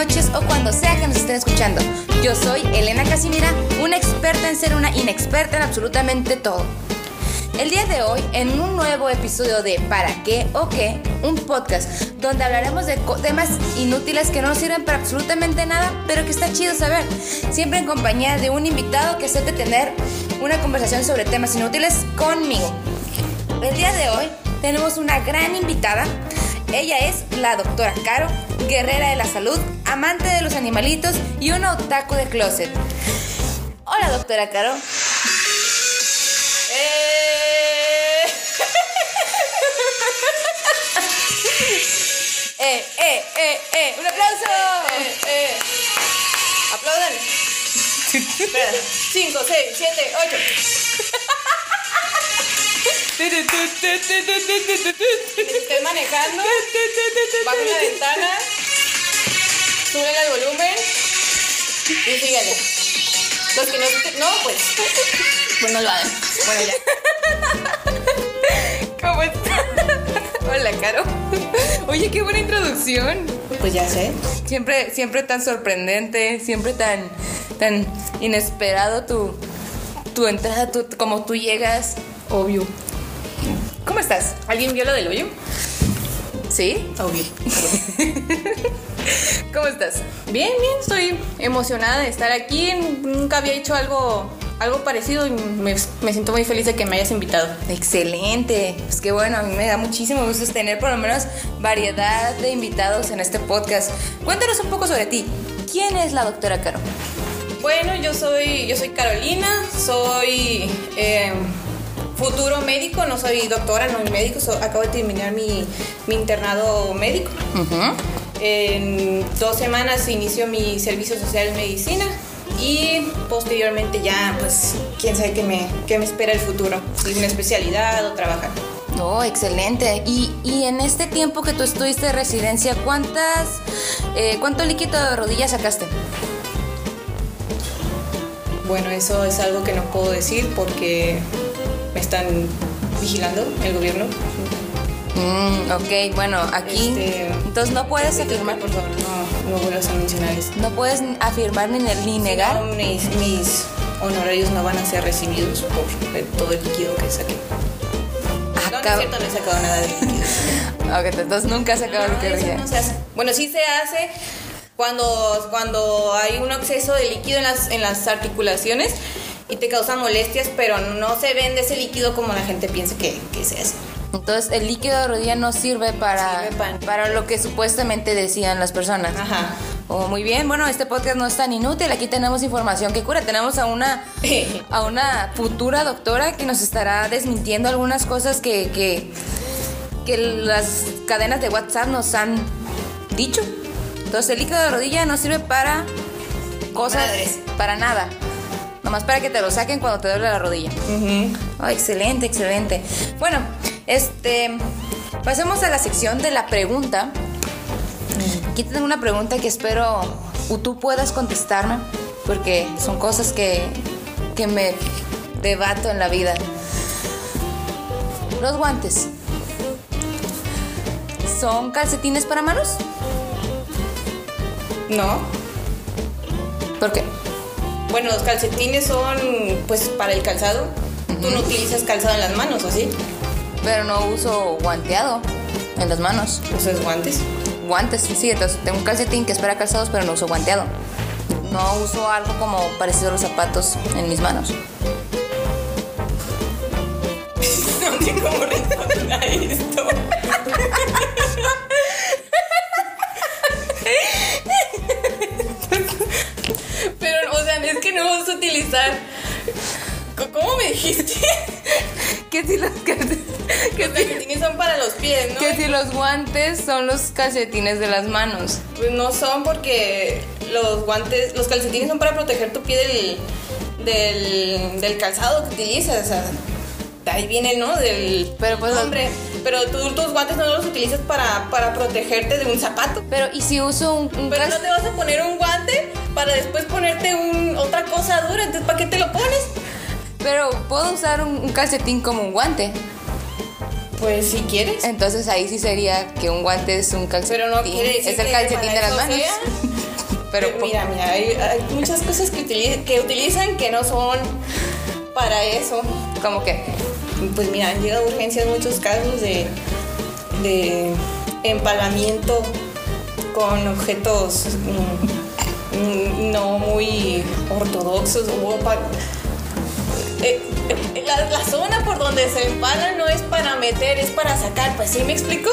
noches o cuando sea que nos estén escuchando. Yo soy Elena Casimira, una experta en ser una inexperta en absolutamente todo. El día de hoy, en un nuevo episodio de ¿Para qué o qué? Un podcast donde hablaremos de temas inútiles que no nos sirven para absolutamente nada, pero que está chido saber. Siempre en compañía de un invitado que acepte tener una conversación sobre temas inútiles conmigo. El día de hoy tenemos una gran invitada. Ella es la doctora Caro, guerrera de la salud, amante de los animalitos y una otaku de closet. Hola, doctora Caro. ¡Eh, eh, eh, eh! ¡Un aplauso! Eh, eh. Aplaudan. Espera. 5, 6, 7, 8. Estoy manejando. Baja la ventana. Súbele al volumen. Y síguele. Los que no. No, pues. Pues no lo hagan. Bueno, ya. ¿Cómo estás? Hola, Caro. Oye, qué buena introducción. Pues ya sé. Siempre, siempre tan sorprendente, siempre tan, tan inesperado tu, tu entrada, tu, como tú llegas. Obvio. ¿Cómo estás? ¿Alguien vio lo del hoyo? ¿Sí? Obvio. ¿Cómo estás? Bien, bien, estoy emocionada de estar aquí. Nunca había hecho algo, algo parecido y me, me siento muy feliz de que me hayas invitado. Excelente. Pues qué bueno, a mí me da muchísimo gusto tener por lo menos variedad de invitados en este podcast. Cuéntanos un poco sobre ti. ¿Quién es la doctora Caro? Bueno, yo soy, yo soy Carolina, soy eh, futuro médico, no soy doctora, no soy médico, so- acabo de terminar mi, mi internado médico. En dos semanas inicio mi servicio social en medicina y posteriormente ya, pues, quién sabe qué me, qué me espera el futuro, si una especialidad o trabajar. Oh, excelente. Y, y en este tiempo que tú estuviste de residencia, ¿cuántas, eh, ¿cuánto líquido de rodillas sacaste? Bueno, eso es algo que no puedo decir porque me están vigilando el gobierno. Mm, ok, bueno, aquí... Este, entonces no puedes afirmar, por favor, no, no vuelvas a mencionar eso. no puedes afirmar ni, ni negar. No, mis, mis honorarios no van a ser recibidos por todo el líquido que saqué. No, no es Acab- cierto, no he sacado nada de líquido. Ok, entonces nunca has sacado No, lo que eso rodilla. no se hace. Bueno, sí se hace cuando, cuando hay un exceso de líquido en las, en las articulaciones y te causa molestias, pero no se vende ese líquido como la gente piensa que, que se hace. Entonces el líquido de rodilla no sirve para, Sirve para- para lo que supuestamente decían las personas. Ajá. Oh, muy bien, bueno, este podcast no es tan inútil, aquí tenemos información que cura, tenemos a una, a una futura doctora que nos estará desmintiendo algunas cosas que, que, que las cadenas de WhatsApp nos han dicho. Entonces el líquido de rodilla no sirve para cosas, para nada, nomás para que te lo saquen cuando te duele la rodilla. Oh, excelente, excelente. Bueno, este, pasemos a la sección de la pregunta. Aquí tengo una pregunta que espero tú puedas contestarme, porque son cosas que, que me debato en la vida. Los guantes. ¿Son calcetines para manos? No. ¿Por qué? Bueno, los calcetines son pues para el calzado. Tú no utilizas calzado en las manos, ¿o sí? Pero no uso guanteado en las manos. Usas guantes. Guantes, sí, entonces tengo un calcetín que es para calzados, pero no uso guanteado. No uso algo como parecido a los zapatos en mis manos. No sé cómo responder a esto. Utilizar. ¿Cómo me dijiste? Que si los, calce- Que los calcetines son para los pies, ¿no? que si los guantes son los calcetines de las manos. Pues no son porque los guantes, los calcetines son para proteger tu pie del, del, del calzado que utilizas. O sea, ahí viene, ¿no? Del Pero pues hombre. Pero tú tus guantes no los utilizas para, para protegerte de un zapato. Pero ¿y si uso un, un Pero no te vas a poner un guante para después ponerte un, otra cosa dura. Entonces, ¿para qué te lo pones? Pero puedo usar un, un calcetín como un guante. Pues si quieres. Entonces ahí sí sería que un guante es un calcetín. Pero no quiere decir Es el calcetín de las manos. Pero, Pero mira, mira, hay, hay muchas cosas que, utili- que utilizan que no son para eso. ¿Cómo que? Pues mira, han llegado a urgencias muchos casos de, de empalamiento con objetos mm, no muy ortodoxos eh, eh, la, la zona por donde se empalan no es para meter, es para sacar, pues sí me explico.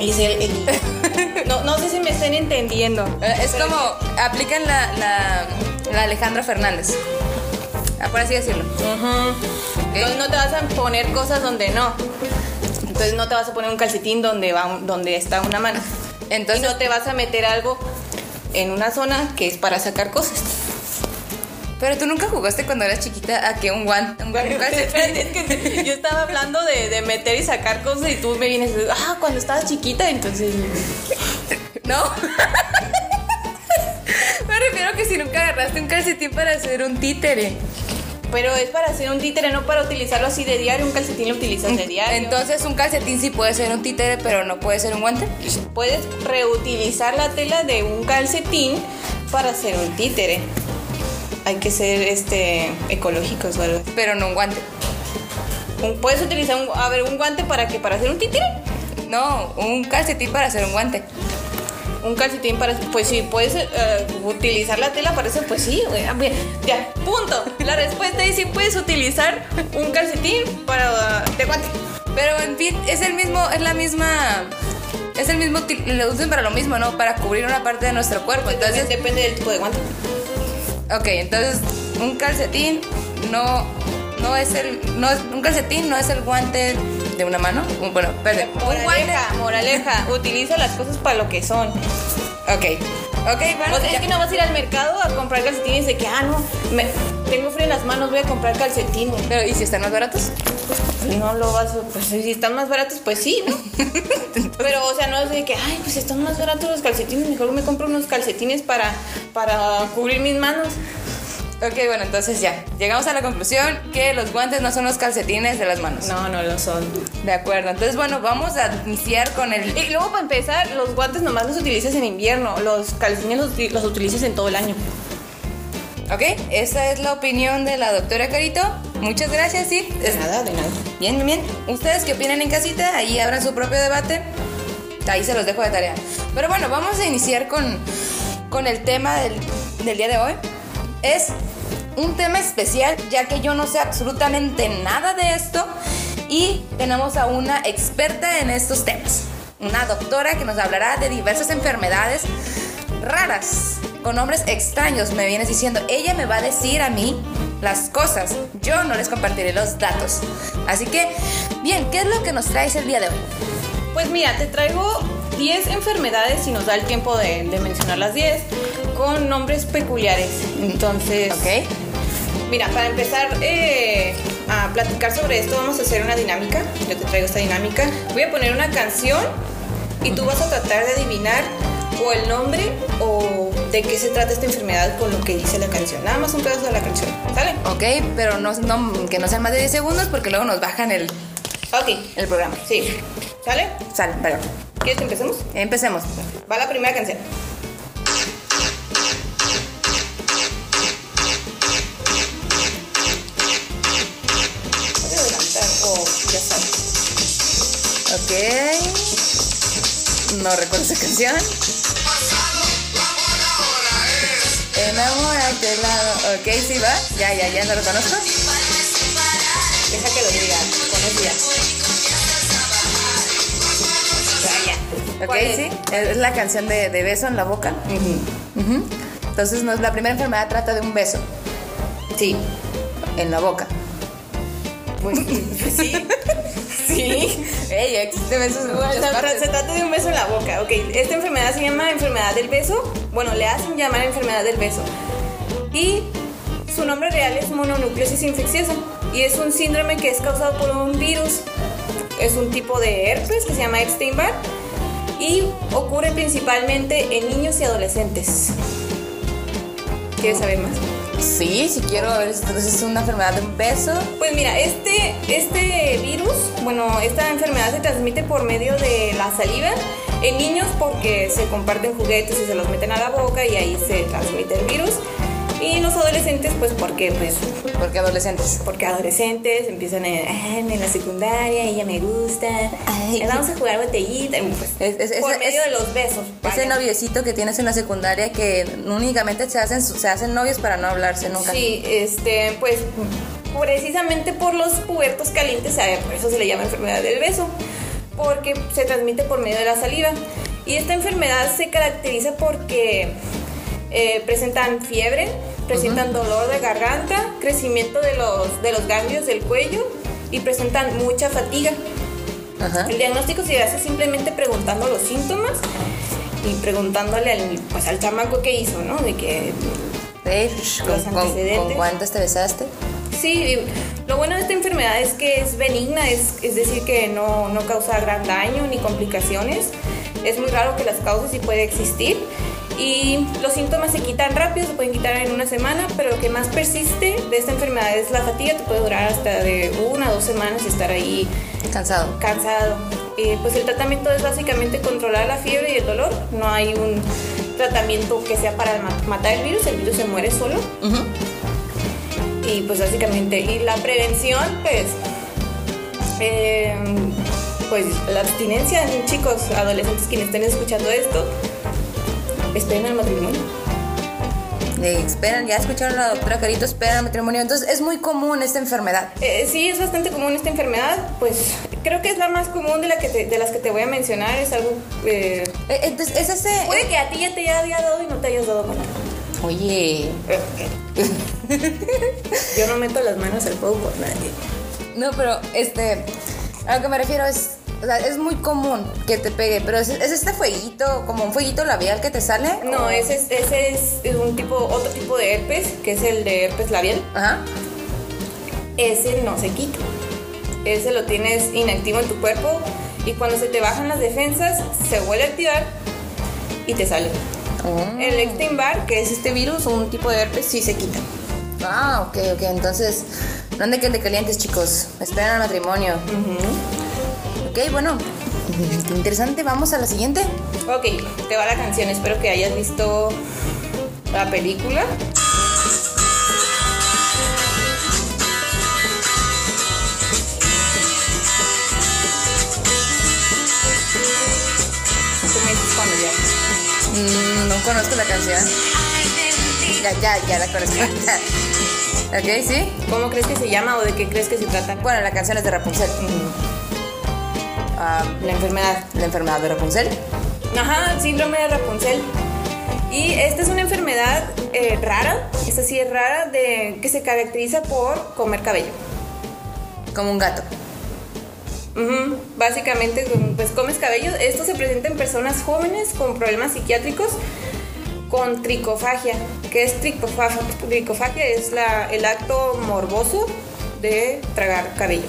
Y es el- el- no, no sé si me estén entendiendo. Eh, Es como, aplican la, la, la Alejandra Fernández. Ah, Por así decirlo. Entonces no te vas a poner cosas donde no. Entonces no te vas a poner un calcetín donde va donde está una mano. Entonces, y no te vas a meter algo en una zona que es para sacar cosas. pero tú nunca jugaste cuando eras chiquita a que un guante, un, guante- que yo estaba hablando de, de meter y sacar cosas y tú me vienes, ah, cuando estabas chiquita, entonces No. Me refiero a que si nunca agarraste un calcetín para hacer un títere. Pero es para hacer un títere, no para utilizarlo así de diario, un calcetín lo utilizas de diario. Entonces un calcetín sí puede ser un títere, pero no puede ser un guante. puedes reutilizar la tela de un calcetín para hacer un títere. Hay que ser este ecológicos o algo. Pero no un guante. Puedes utilizar un, a ver, un guante para que para hacer un títere. No, un calcetín para hacer un guante. Un calcetín para pues sí, puedes eh, utilizar la tela para eso, pues sí, güey. Ah, Ya, punto. La respuesta es sí puedes utilizar un calcetín para de guante. Pero en fin, es el mismo, es la misma. Es el mismo, lo usan para lo mismo, ¿no? Para cubrir una parte de nuestro cuerpo. Entonces, Entonces depende del tipo de guante. ok, entonces un calcetín no, no es el, no es, un calcetín no es el guante de una mano. Un- Bueno, guante. Moraleja, moraleja, utiliza las cosas para lo que son. Ok, ok, bueno. O sea, ya- es que no vas a ir al mercado a comprar calcetines de que, ah, no, me- tengo frío en las manos, voy a comprar calcetines. Pero, ¿y si están más baratos? Pues no lo vas a, pues si están más baratos, pues sí, ¿no? Pero, o sea, no es de que, ay, pues están más baratos los calcetines, mejor me compro unos calcetines para, para cubrir mis manos. Ok, bueno, entonces ya. Llegamos a la conclusión que los guantes no son los calcetines de las manos. No, no lo son. De acuerdo, entonces bueno, vamos a iniciar con el... Y luego, para empezar, los guantes nomás los utilizas en invierno, los calcetines los, los utilizas en todo el año. Ok, esa es la opinión de la doctora Carito. Muchas gracias, sí. De nada, de nada. Bien, bien, bien. Ustedes que opinan en casita, ahí abran su propio debate. Ahí se los dejo de tarea. Pero bueno, vamos a iniciar con, con el tema del, del día de hoy. Es un tema especial, ya que yo no sé absolutamente nada de esto. Y tenemos a una experta en estos temas. Una doctora que nos hablará de diversas enfermedades raras, con nombres extraños, me vienes diciendo. Ella me va a decir a mí las cosas. Yo no les compartiré los datos. Así que, bien, ¿qué es lo que nos traes el día de hoy? Pues mira, te traigo 10 enfermedades, si nos da el tiempo de, de mencionar las 10, con nombres peculiares. Entonces, ¿Ok? mira, para empezar eh, a platicar sobre esto, vamos a hacer una dinámica. Yo te traigo esta dinámica. Voy a poner una canción y tú vas a tratar de adivinar o el nombre o de qué se trata esta enfermedad con lo que dice la canción. Nada más un pedazo de la canción, ¿sale? Ok, pero no, no- que no sean más de 10 segundos porque luego nos bajan el, Ok, el programa. sí. ¿Sale? Sale, perdón. ¿Quieres que empecemos? Empecemos. Va la primera canción. Ok. No recuerdo esa canción. Enamórate lado. Ok, sí va. Ya, ya, ya lo reconozco. Deja que lo diga. Con ya. Ya, ya. Ok, ¿Cuál es? sí. Es la canción de, de beso en la boca. Entonces, no, la primera enfermedad trata de un beso Sí. en la boca. Pues sí. Sí. Ey, existen besos en Bueno, muchas se, partes. se trata de un beso en la boca. Ok, esta enfermedad se llama enfermedad del beso. Bueno, le hacen llamar enfermedad del beso. Y su nombre real es mononucleosis infecciosa. Y es un síndrome que es causado por un virus. Es un tipo de herpes que se llama Epstein-Barr. Y ocurre principalmente en niños y adolescentes. ¿Quieres saber más? Sí, si quiero ver, entonces es una enfermedad de un beso. Pues mira, este, este virus, bueno, esta enfermedad se transmite por medio de la saliva En niños porque se comparten juguetes y se los meten a la boca y ahí se transmite el virus. Y los adolescentes, pues porque, pues, ¿Por qué adolescentes? porque adolescentes empiezan en, "Ah, en la secundaria, ella me gusta, Ay, eh, vamos a jugar botellita, pues, Es- es- por medio de los besos. Ese noviecito que tienes en la secundaria que únicamente se hacen, se hacen novios para no hablarse nunca. Sí, este, pues precisamente por los pubertos calientes, por eso se le llama enfermedad del beso, porque se transmite por medio de la saliva. Y esta enfermedad se caracteriza porque eh, presentan fiebre, presentan dolor de garganta, crecimiento de los, de los ganglios del cuello y presentan mucha fatiga. Ajá. El diagnóstico se hace simplemente preguntando los síntomas y preguntándole al, pues, al chamaco qué hizo, ¿no? De que Los ¿Con, con, antecedentes. con cuántas te besaste? Sí, lo bueno de esta enfermedad es que es benigna, es, es decir, que no, no causa gran daño ni complicaciones. Es muy raro que las causes y puede existir. Y los síntomas se quitan rápido, se pueden quitar en una semana, pero lo que más persiste de esta enfermedad es la fatiga, te puede durar hasta de una a dos semanas y estar ahí Cansado. cansado. Eh, pues el tratamiento es básicamente controlar la fiebre y el dolor. No hay un tratamiento que sea para ma- matar el virus, el virus se muere solo. Ujú. Y pues básicamente, y la prevención, pues, eh, pues la abstinencia, chicos, adolescentes quienes estén escuchando esto, esperen al matrimonio. Eh, esperan, ya escucharon a la doctora Carito, esperan matrimonio. Entonces es muy común esta enfermedad. Eh, sí, es bastante común esta enfermedad, pues creo que es la más común de, la que te- de las que te voy a mencionar, es algo... eh, Eh, Entonces es ese... puede que a ti ya te haya dado y no te hayas dado cuenta. Oye, Yo no meto las manos al fuego por nadie. no, pero este, a lo que me refiero es, o sea, es muy común que te pegue, pero es, es este fueguito, como un fueguito labial que te sale. No, ¿O- ese es, ese es un tipo, otro tipo de herpes, que es el de herpes labial. Ajá. ese no se quita. Ese lo tienes inactivo en tu cuerpo y cuando se te bajan las defensas se vuelve a activar y te sale. Oh. El Epstein-Barr, que es este virus, un tipo de herpes, sí se quita. Ah, ok, ok. Entonces, no anden que de calientes, chicos. Esperan al matrimonio. Ok, bueno. Interesante. Vamos a la siguiente. Ok, te va la canción. Espero que hayas visto la película. Mm, no conozco la canción. Ya, ya, ya la conozco. ok, sí. ¿Cómo crees que se llama o de qué crees que se trata? Bueno, la canción es de Rapunzel. La enfermedad. la enfermedad de Rapunzel. Ajá, síndrome de Rapunzel. Y esta es una enfermedad eh, rara, esta sí es rara, de, que se caracteriza por comer cabello. Como un gato. Básicamente, pues comes cabello. Esto se presenta en personas jóvenes con problemas psiquiátricos con tricofagia. ¿Qué es tricofagia? Tricofagia es la, el acto morboso de tragar cabello.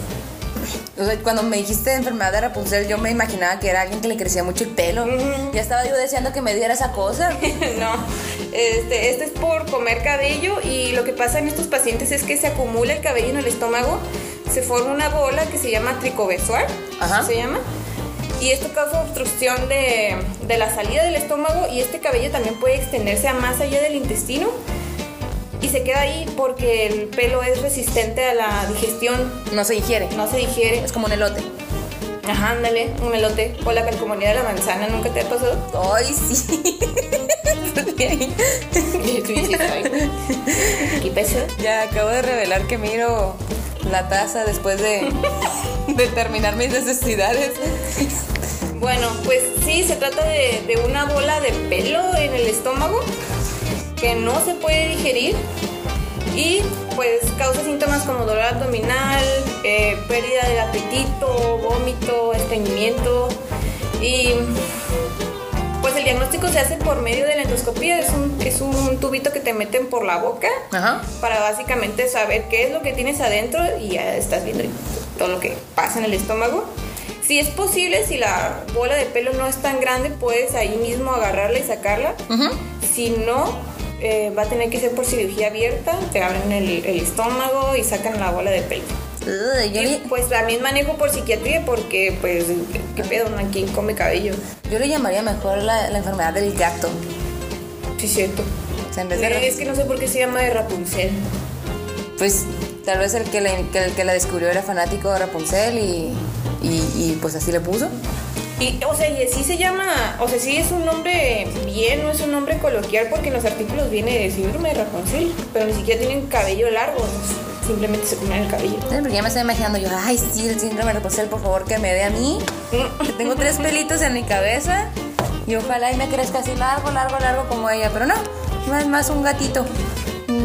O sea, cuando me dijiste enfermedad de Rapunzel, yo me imaginaba que era alguien que le crecía mucho el pelo. Ujú. Ya estaba yo deseando que me diera esa cosa. no, este, este es por comer cabello y lo que pasa en estos pacientes es que se acumula el cabello en el estómago, se forma una bola que se llama tricobesuar, Ajá. se llama, y esto causa obstrucción de, de la salida del estómago y este cabello también puede extenderse a más allá del intestino y se queda ahí porque el pelo es resistente a la digestión, No se digiere. no se digiere. Es como un elote. Ajá, ándale, un elote o la calcomanía de la manzana, ¿nunca te ha pasado? Ay, sí. Y tú dices, "Ay, ¿Qué pasó? ya acabo de revelar que miro la taza después de, de terminar mis necesidades. Bueno, pues sí, se trata de, de una bola de pelo en el estómago que no se puede digerir y pues causa síntomas como dolor abdominal, eh, pérdida del apetito, vómito, estreñimiento y pues el diagnóstico se hace por medio de la endoscopía, es un, es un tubito que te meten por la boca Ajá. para básicamente saber qué es lo que tienes adentro y ya estás viendo todo lo que pasa en el estómago. Si es posible, si la bola de pelo no es tan grande, puedes ahí mismo agarrarla y sacarla. Si no, eh, va a tener que ser por cirugía abierta, te abren el, el estómago y sacan la bola de pelo. Uy, yo, Y, pues también manejo por psiquiatría porque, pues, ¿qué pedo? ¿no? ¿Quién come cabello? yo le llamaría mejor la, la enfermedad del gato. Sí, cierto. O sea, en vez de Es que no sé por qué se llama de Rapunzel. Pues tal vez el que, la, que el que la descubrió era fanático de Rapunzel y, y, y, pues así le puso. Y, o sea, y sí se llama, o sea, sí es un nombre bien, no es un nombre coloquial porque en los artículos viene de síndrome de Rapunzel, pero ni siquiera tienen cabello largo, simplemente se ponen el cabello. Ya me estoy imaginando yo, ay, sí, el síndrome de Rapunzel, por favor, que me dé a mí. Que tengo tres pelitos en mi cabeza y ojalá y me crezca así largo, largo, largo como ella. Pero no, no es más un gatito.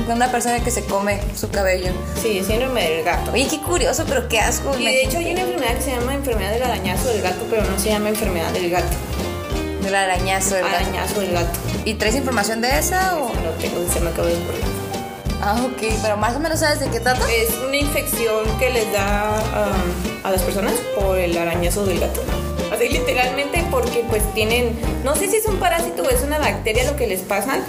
Una persona que se come su cabello. Sí, síndrome del gato. Oye, qué curioso, pero qué asco. Y de hecho hay una enfermedad que se llama enfermedad del arañazo del gato, pero no se llama enfermedad del gato. Del arañazo del gato. Arañazo del gato. ¿Y traes información de esa o...? No tengo, se me acabó de ocurrir. Ah, ok, pero más o menos sabes de qué trata. Es una infección que les da um, a las personas por el arañazo del gato. Así literalmente porque pues tienen, no sé si es un parásito o es una bacteria lo que les pasan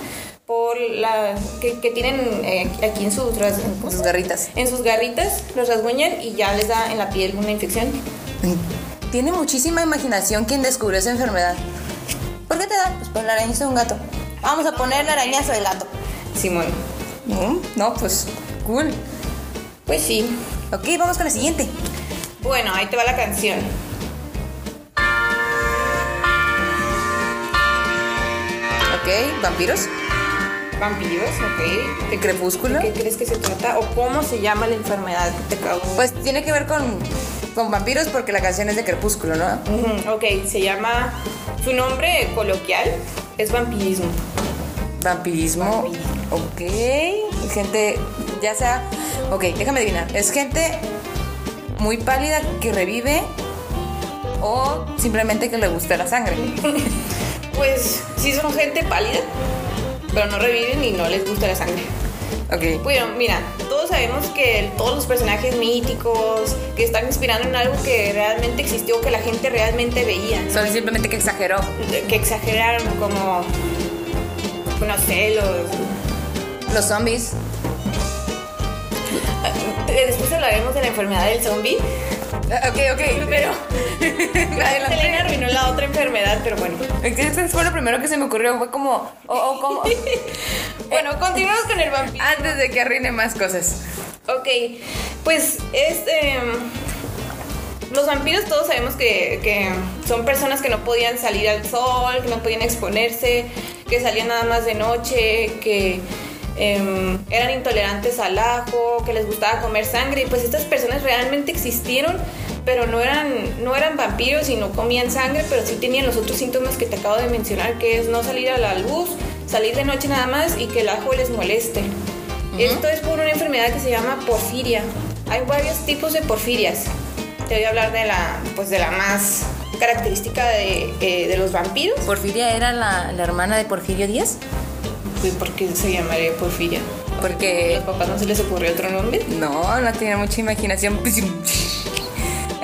por la que, que tienen eh, aquí en sus, ras- ¿cómo se Sus garritas. en sus garritas, los rasguñan y ya les da en la piel una infección. Tiene muchísima imaginación quien descubrió esa enfermedad. ¿Por qué te da? Pues por el arañazo de un gato. Vamos a poner el arañazo del gato. Simón. Mm, No, pues cool. Pues sí. Ok, vamos con la siguiente. Bueno, ahí te va la canción. Ok, vampiros. Vampiros, ok. De crepúsculo. ¿De qué crees que se trata? ¿O cómo se llama la enfermedad que te acabo? Pues tiene que ver con, con vampiros porque la canción es de crepúsculo, ¿no? Ujú, ok, se llama. Su nombre coloquial es vampirismo. Vampirismo. Vampirismo. Ok. Gente, ya sea. Ok, déjame adivinar. Es gente muy pálida que revive o simplemente que le gusta la sangre. Pues sí son gente pálida, pero no reviven y no les gusta la sangre. Ok. Bueno, mira, todos sabemos que todos los personajes míticos que están inspirando en algo que realmente existió, que la gente realmente veía. Solo simplemente que exageró. que exageraron como, no sé, los... Los zombies. eh, Después hablaremos de la enfermedad del zombie, Ok, ok. pero Adelante. Selena arruinó la otra enfermedad, pero bueno. Es que Eso fue lo primero que se me ocurrió. Fue como. O, o como. Bueno, continuamos con el vampiro. Antes de que arruine más cosas. Ok, pues es... em, los vampiros todos sabemos que, que son personas que no podían salir al sol, que no podían exponerse, que salían nada más de noche, que em, eran intolerantes al ajo, que les gustaba comer sangre. Y pues estas personas realmente existieron, pero no eran, no eran vampiros y no comían sangre, pero sí tenían los otros síntomas que te acabo de mencionar, que es no salir a la luz, salir de noche nada más y que el ajo les moleste. Esto es por una enfermedad que se llama porfiria. Hay varios tipos de porfirias. Te voy a hablar de la, pues de la más característica de, eh, de los vampiros. Porfiria era la, la hermana de Porfirio Díaz. Pues, ¿Por qué se llamaría porfiria? ¿A Porque. los papás no se les ocurrió otro nombre? No, no tiene mucha imaginación.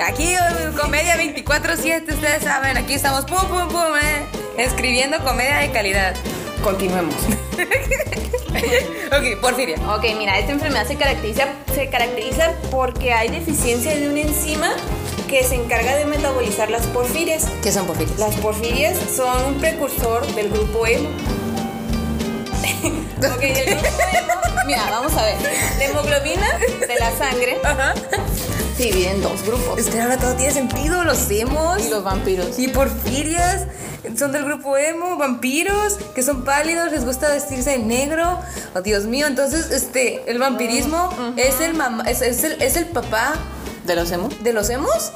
Aquí comedia 24-7, ustedes saben, aquí estamos pum pum pum, eh, escribiendo comedia de calidad. Continuemos. Ok, Porfiria. Ok, mira, esta enfermedad se caracteriza, se caracteriza porque hay deficiencia de una enzima que se encarga de metabolizar las porfirias. ¿Qué son porfirias? Las porfirias son un precursor del grupo emo. ok, el grupo mira, vamos a ver. La hemoglobina de la sangre Ajá. se divide en dos grupos. Es que ahora todo tiene sentido, los emos. Y los vampiros. Y porfirias son del grupo emo, vampiros, que son pálidos, les gusta vestirse de negro. Oh, Dios mío, entonces este el vampirismo es el mamá, es, es el, es el papá ¿De los emo? de los emos.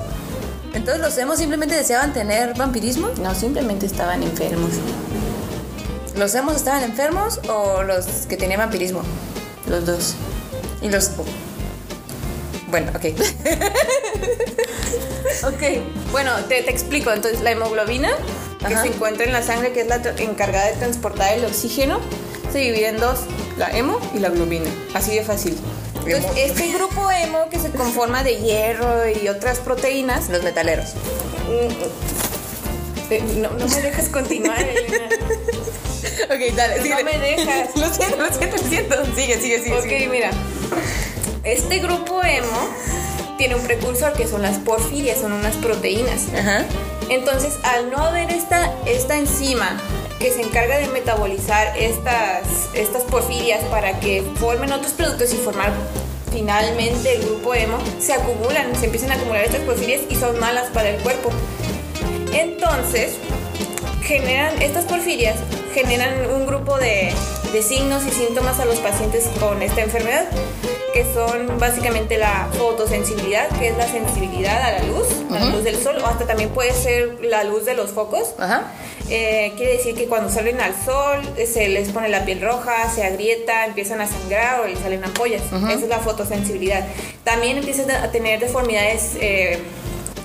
Entonces los emos simplemente deseaban tener vampirismo. No, simplemente estaban enfermos. ¿Los emos estaban enfermos o los que tenían vampirismo? Los dos. Y los Bueno, ok. Ok, bueno, te, te explico. Entonces, la hemoglobina que se encuentra en la sangre, que es la encargada de transportar el oxígeno, se divide en dos, la hemo y la globina. Así de fácil. Entonces, este grupo hemo que se conforma de hierro y otras proteínas. Los metaleros. mm, eh, No, no me dejas continuar, Elena. Ok, dale, No me dejas. Lo siento, lo siento, lo siento. Sigue, sigue, sigue. Ok, sigue. mira. Este grupo emo tiene un precursor que son las porfirias, son unas proteínas. Ajá. Entonces, al no haber esta, esta enzima que se encarga de metabolizar estas, estas porfirias para que formen otros productos y formar finalmente el grupo hemo, se acumulan, se empiezan a acumular estas porfirias y son malas para el cuerpo. Entonces, generan, estas porfirias generan un grupo de, de signos y síntomas a los pacientes con esta enfermedad, que son básicamente la fotosensibilidad, que es la sensibilidad a la luz, a la luz del sol, o hasta también puede ser la luz de los focos. Eh, quiere decir que cuando salen al sol eh, se les pone la piel roja, se agrieta, empiezan a sangrar o les salen ampollas. Esa es la fotosensibilidad. También empiezan a tener deformidades eh,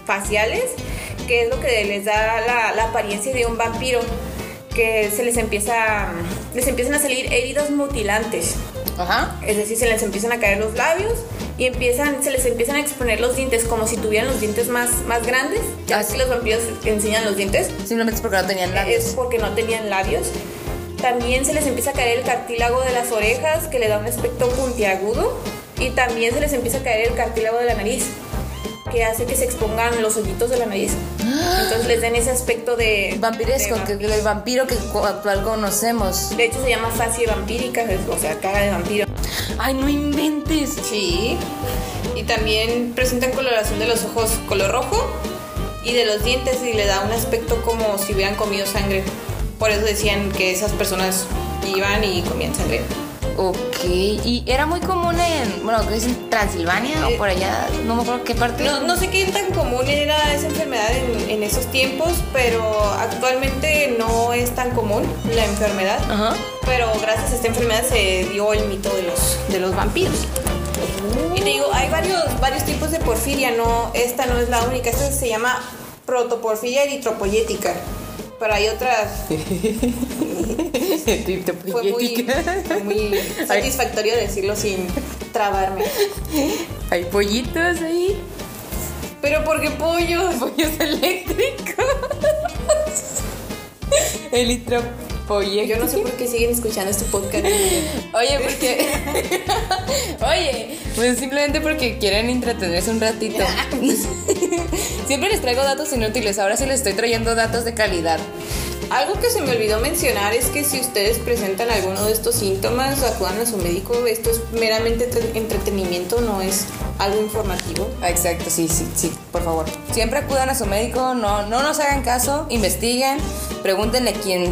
faciales, que es lo que les da la, la apariencia de un vampiro, que se les empieza, les empiezan a salir heridas mutilantes. Ajá. Es decir, se les empiezan a caer los labios y empiezan, se les empiezan a exponer los dientes como si tuvieran los dientes más, más grandes. Ya ves Así. que los vampiros enseñan los dientes. Simplemente es porque no tenían Es labios. porque no tenían labios. También se les empieza a caer el cartílago de las orejas, que le da un aspecto puntiagudo. Y también se les empieza a caer el cartílago de la nariz, que hace que se expongan los hoyitos de la nariz. Entonces les den ese aspecto de... Vampiresco, de que vampiro. el vampiro que actual conocemos. De hecho se llama fascia vampírica, o sea, cara de vampiro. Ay, no inventes. Sí. Y también presentan coloración de los ojos color rojo y de los dientes y le da un aspecto como si hubieran comido sangre. Por eso decían que esas personas iban y comían sangre. Ok, y era muy común en, bueno, que es en Transilvania Eh, o por allá, no me acuerdo qué parte. No, no sé qué tan común era esa enfermedad en, en esos tiempos, pero actualmente no es tan común la enfermedad. Ajá. Pero gracias a esta enfermedad se dio el mito de los, de los vampiros. Y te digo, hay varios, varios tipos de porfiria, no, esta no es la única, esta se llama protoporfiria eritropoyética. Pero hay otras, fue muy, fue muy satisfactorio decirlo sin trabarme. Hay pollitos ahí, Pero ¿por qué pollos? pollos eléctricos. Elitropoyecto. Yo no sé por qué siguen escuchando este podcast. Oye, porque. Oye, pues simplemente porque quieren entretenerse un ratito. Siempre les traigo datos inútiles, ahora sí les estoy trayendo datos de calidad. Algo que se me olvidó mencionar es que si ustedes presentan alguno de estos síntomas, acudan a su médico. Esto es meramente entre- entretenimiento, no es algo informativo. Ah, Exacto, sí, sí, sí, por favor. Siempre acudan a su médico, no, no nos hagan caso, investiguen, pregúntenle a quien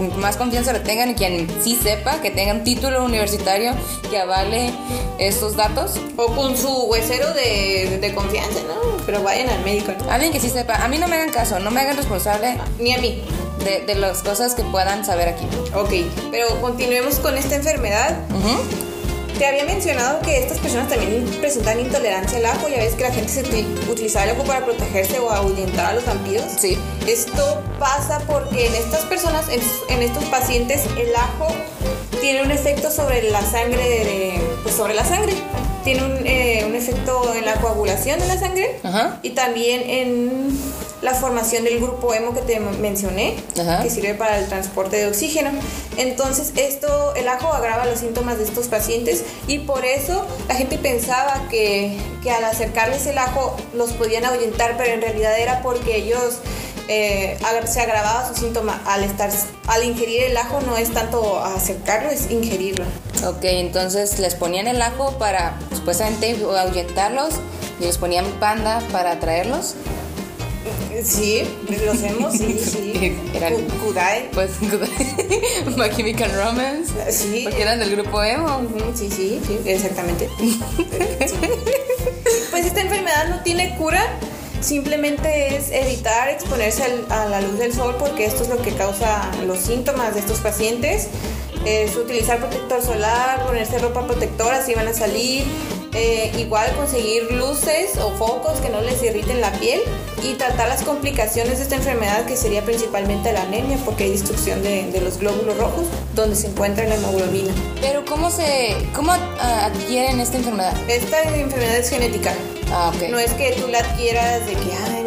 más confianza le tengan y quien sí sepa, que tenga un título universitario que avale estos datos. O con su huesero de, de confianza, ¿no? Pero vayan al médico. ¿no? Alguien que sí sepa. A mí no me hagan caso, no me hagan responsable Ni a mí. de, de las cosas que puedan saber aquí. Ok, pero continuemos con esta enfermedad. Ujú. Te había mencionado que estas personas también presentan intolerancia al ajo. Ya ves que la gente se uti- utilizaba el ajo para protegerse o ahuyentar a los vampiros. Sí. Esto pasa porque en estas personas, en, en estos pacientes, el ajo tiene un efecto sobre la sangre, de- pues sobre la sangre. Tiene un, eh, un efecto en la coagulación de la sangre Ajá. y también en la formación del grupo hemo que te mencioné, Ajá. que sirve para el transporte de oxígeno. Entonces, esto, el ajo agrava los síntomas de estos pacientes y por eso la gente pensaba que, que al acercarles el ajo los podían ahuyentar, pero en realidad era porque ellos eh, se agravaba su síntoma al estar al ingerir el ajo no es tanto acercarlo es ingerirlo Ok, entonces les ponían el ajo para supuestamente ahuyentarlos y les ponían panda para atraerlos. Sí lo hacemos sí sí Eran- Ku- kudai Pues, My Chemical Romance. sí Porque eran del grupo emo. Sí, sí, sí, exactamente. Sí. Pues esta enfermedad no tiene cura, simplemente es evitar exponerse a la luz del sol porque esto es lo que causa los síntomas de estos pacientes. Es utilizar protector solar, ponerse ropa protectora si van a salir, eh, igual conseguir luces o focos que no les irriten la piel y tratar las complicaciones de esta enfermedad que sería principalmente la anemia porque hay destrucción de, de los glóbulos rojos donde se encuentra la hemoglobina. Pero ¿cómo se cómo ah, adquieren esta enfermedad? Esta enfermedad es genética. Ah, ok. No es que tú la adquieras de que, ay,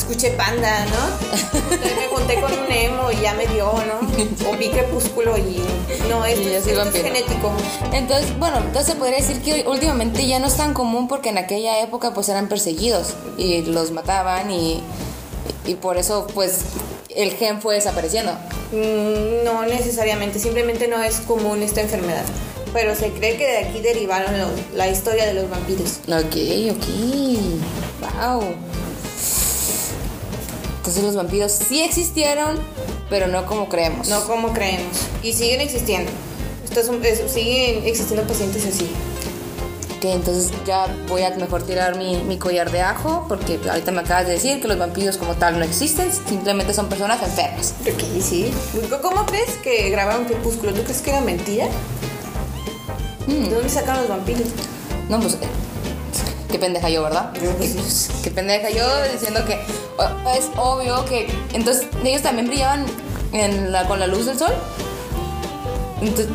escuché panda, ¿no? Entonces me junté con un emo y ya me dio, ¿no? O vi crepúsculo y no, esto, Y esto es genético. Entonces, bueno, entonces podría decir que últimamente ya no es tan común porque en aquella época pues eran perseguidos y los mataban y, y por eso pues el gen fue desapareciendo. Mm, No necesariamente, simplemente no es común esta enfermedad. Pero se cree que de aquí derivaron lo- la historia de los vampiros. Ok, ok. Wow. Entonces los vampiros sí existieron, pero no como creemos. No como creemos. Y siguen existiendo. Estos son- es- siguen existiendo pacientes así. Ok, entonces ya voy a mejor tirar mi, mi collar de ajo porque ahorita me acabas de decir que los vampiros como tal no existen, simplemente son personas enfermas. Ok, sí. ¿Cómo crees que grabaron Crepúsculo? ¿Tú crees que era mentira? ¿De dónde sacan los vampiros? No, pues. Qué pendeja yo, ¿verdad? Pues. Qué pendeja yo diciendo que oh, es obvio que. Entonces, ellos también brillaban en la, con la luz del sol. Entonces,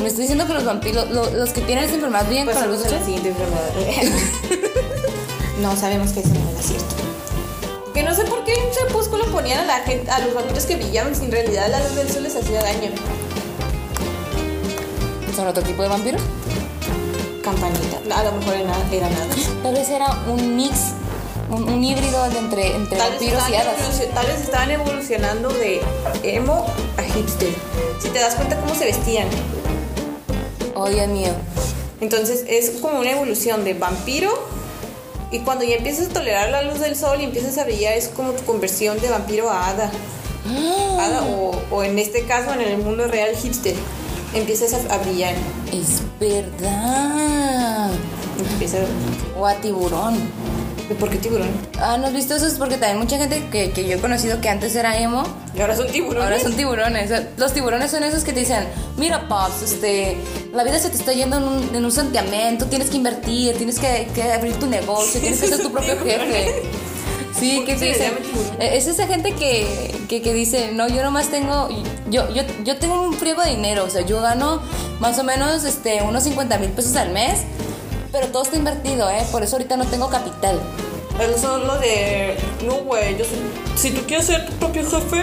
me estoy diciendo que los vampiros, lo- los que tienen esa enfermedad brillan con la luz del la sol. siguiente enfermedad. no, sabemos que eso no era cierto. Que no sé por qué en Crepúsculo ponían a la gente, a los vampiros que brillaban si en realidad la luz del sol les hacía daño. ¿Son otro tipo de vampiros? Campanita. A lo mejor era, nada. Tal vez era un mix, un, un híbrido de entre, entre Tal vampiros y hadas. tal vez estaban evolucionando de emo a hipster. Si te das cuenta cómo se vestían. Oh, Dios mío. Entonces es como una evolución de vampiro. Y cuando ya empiezas a tolerar la luz del sol y empiezas a brillar, es como tu conversión de vampiro a hada. Hada, o, o en este caso, en el mundo real, hipster. Empiezas a, brillar. Es verdad. Empieza O a tiburón. ¿Por qué tiburón? Ah, ¿no has visto eso? Es porque también mucha gente que, que yo he conocido que antes era emo, Y ahora son tiburones. ahora son tiburones. Los tiburones son esos que te dicen, mira, Pops, este, la vida se te está yendo en un, en un santiamén, tú tienes que invertir, tienes que, que abrir tu negocio, tienes que ser tu propio jefe. Sí, ¿Por que qué te dicen. eh, Es esa gente que, que, que dice, no, yo nomás tengo, yo, yo, yo tengo un friego de dinero, o sea, yo gano más o menos este, unos 50 mil pesos al mes, pero todo está invertido, ¿eh? Por eso ahorita no tengo capital. Esos son los de. No, güey. Yo soy- Si tú quieres ser tu propio jefe,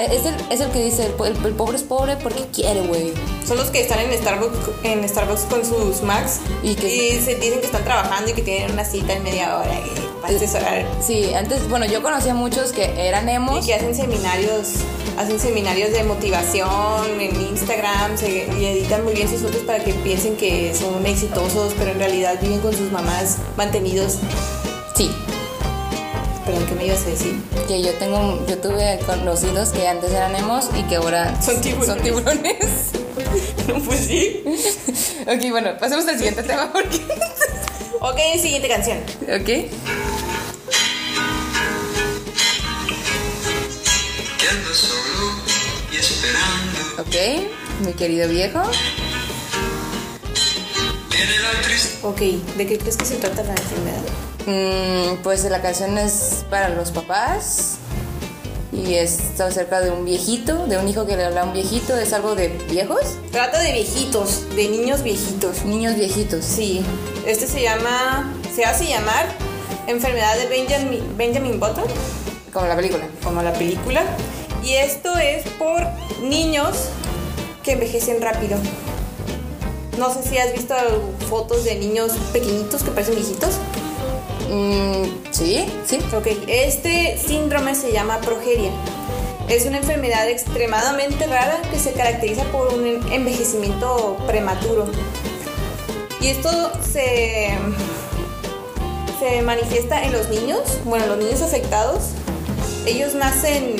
Eh, Es el, es el que dice, el, po- el- el pobre es pobre porque quiere, güey. son los que están en Starbucks, en Starbucks con sus Macs Y y, que- se dicen que están trabajando y que tienen una cita en media hora y para asesorar. Sí, antes, bueno, yo conocía muchos que eran Y emos. que hacen seminarios, hacen seminarios de motivación en Instagram se- y editan muy bien sus fotos para que piensen que son exitosos, pero en realidad viven con sus mamás mantenidos. Sí, Perdón, ¿qué me ibas a decir? que yo tengo, yo tuve conocidos que antes eran emos y que ahora Son tiburones. Son tiburones. No, pues sí. ok, bueno, pasemos al siguiente tema porque. Ok, siguiente canción. ok. Solo y esperando. Ok, mi querido viejo. Ok, ¿de qué crees que se trata la enfermedad? Mm, pues la canción es para los papás. Y es acerca de un viejito, de un hijo que le habla a un viejito. Es algo de viejos, Trata de viejitos, de niños viejitos. niños viejitos. Sí, este se llama, se hace llamar enfermedad de Benjamin, Benjamin Button, Como la película. como la película. Y esto es por niños que envejecen rápido. No sé si has visto fotos de niños pequeñitos que parecen viejitos. Mm, sí, sí. Ok, este síndrome se llama progeria. Es una enfermedad extremadamente rara que se caracteriza por un envejecimiento prematuro. Y esto se, se manifiesta en los niños, bueno, los niños afectados. Ellos nacen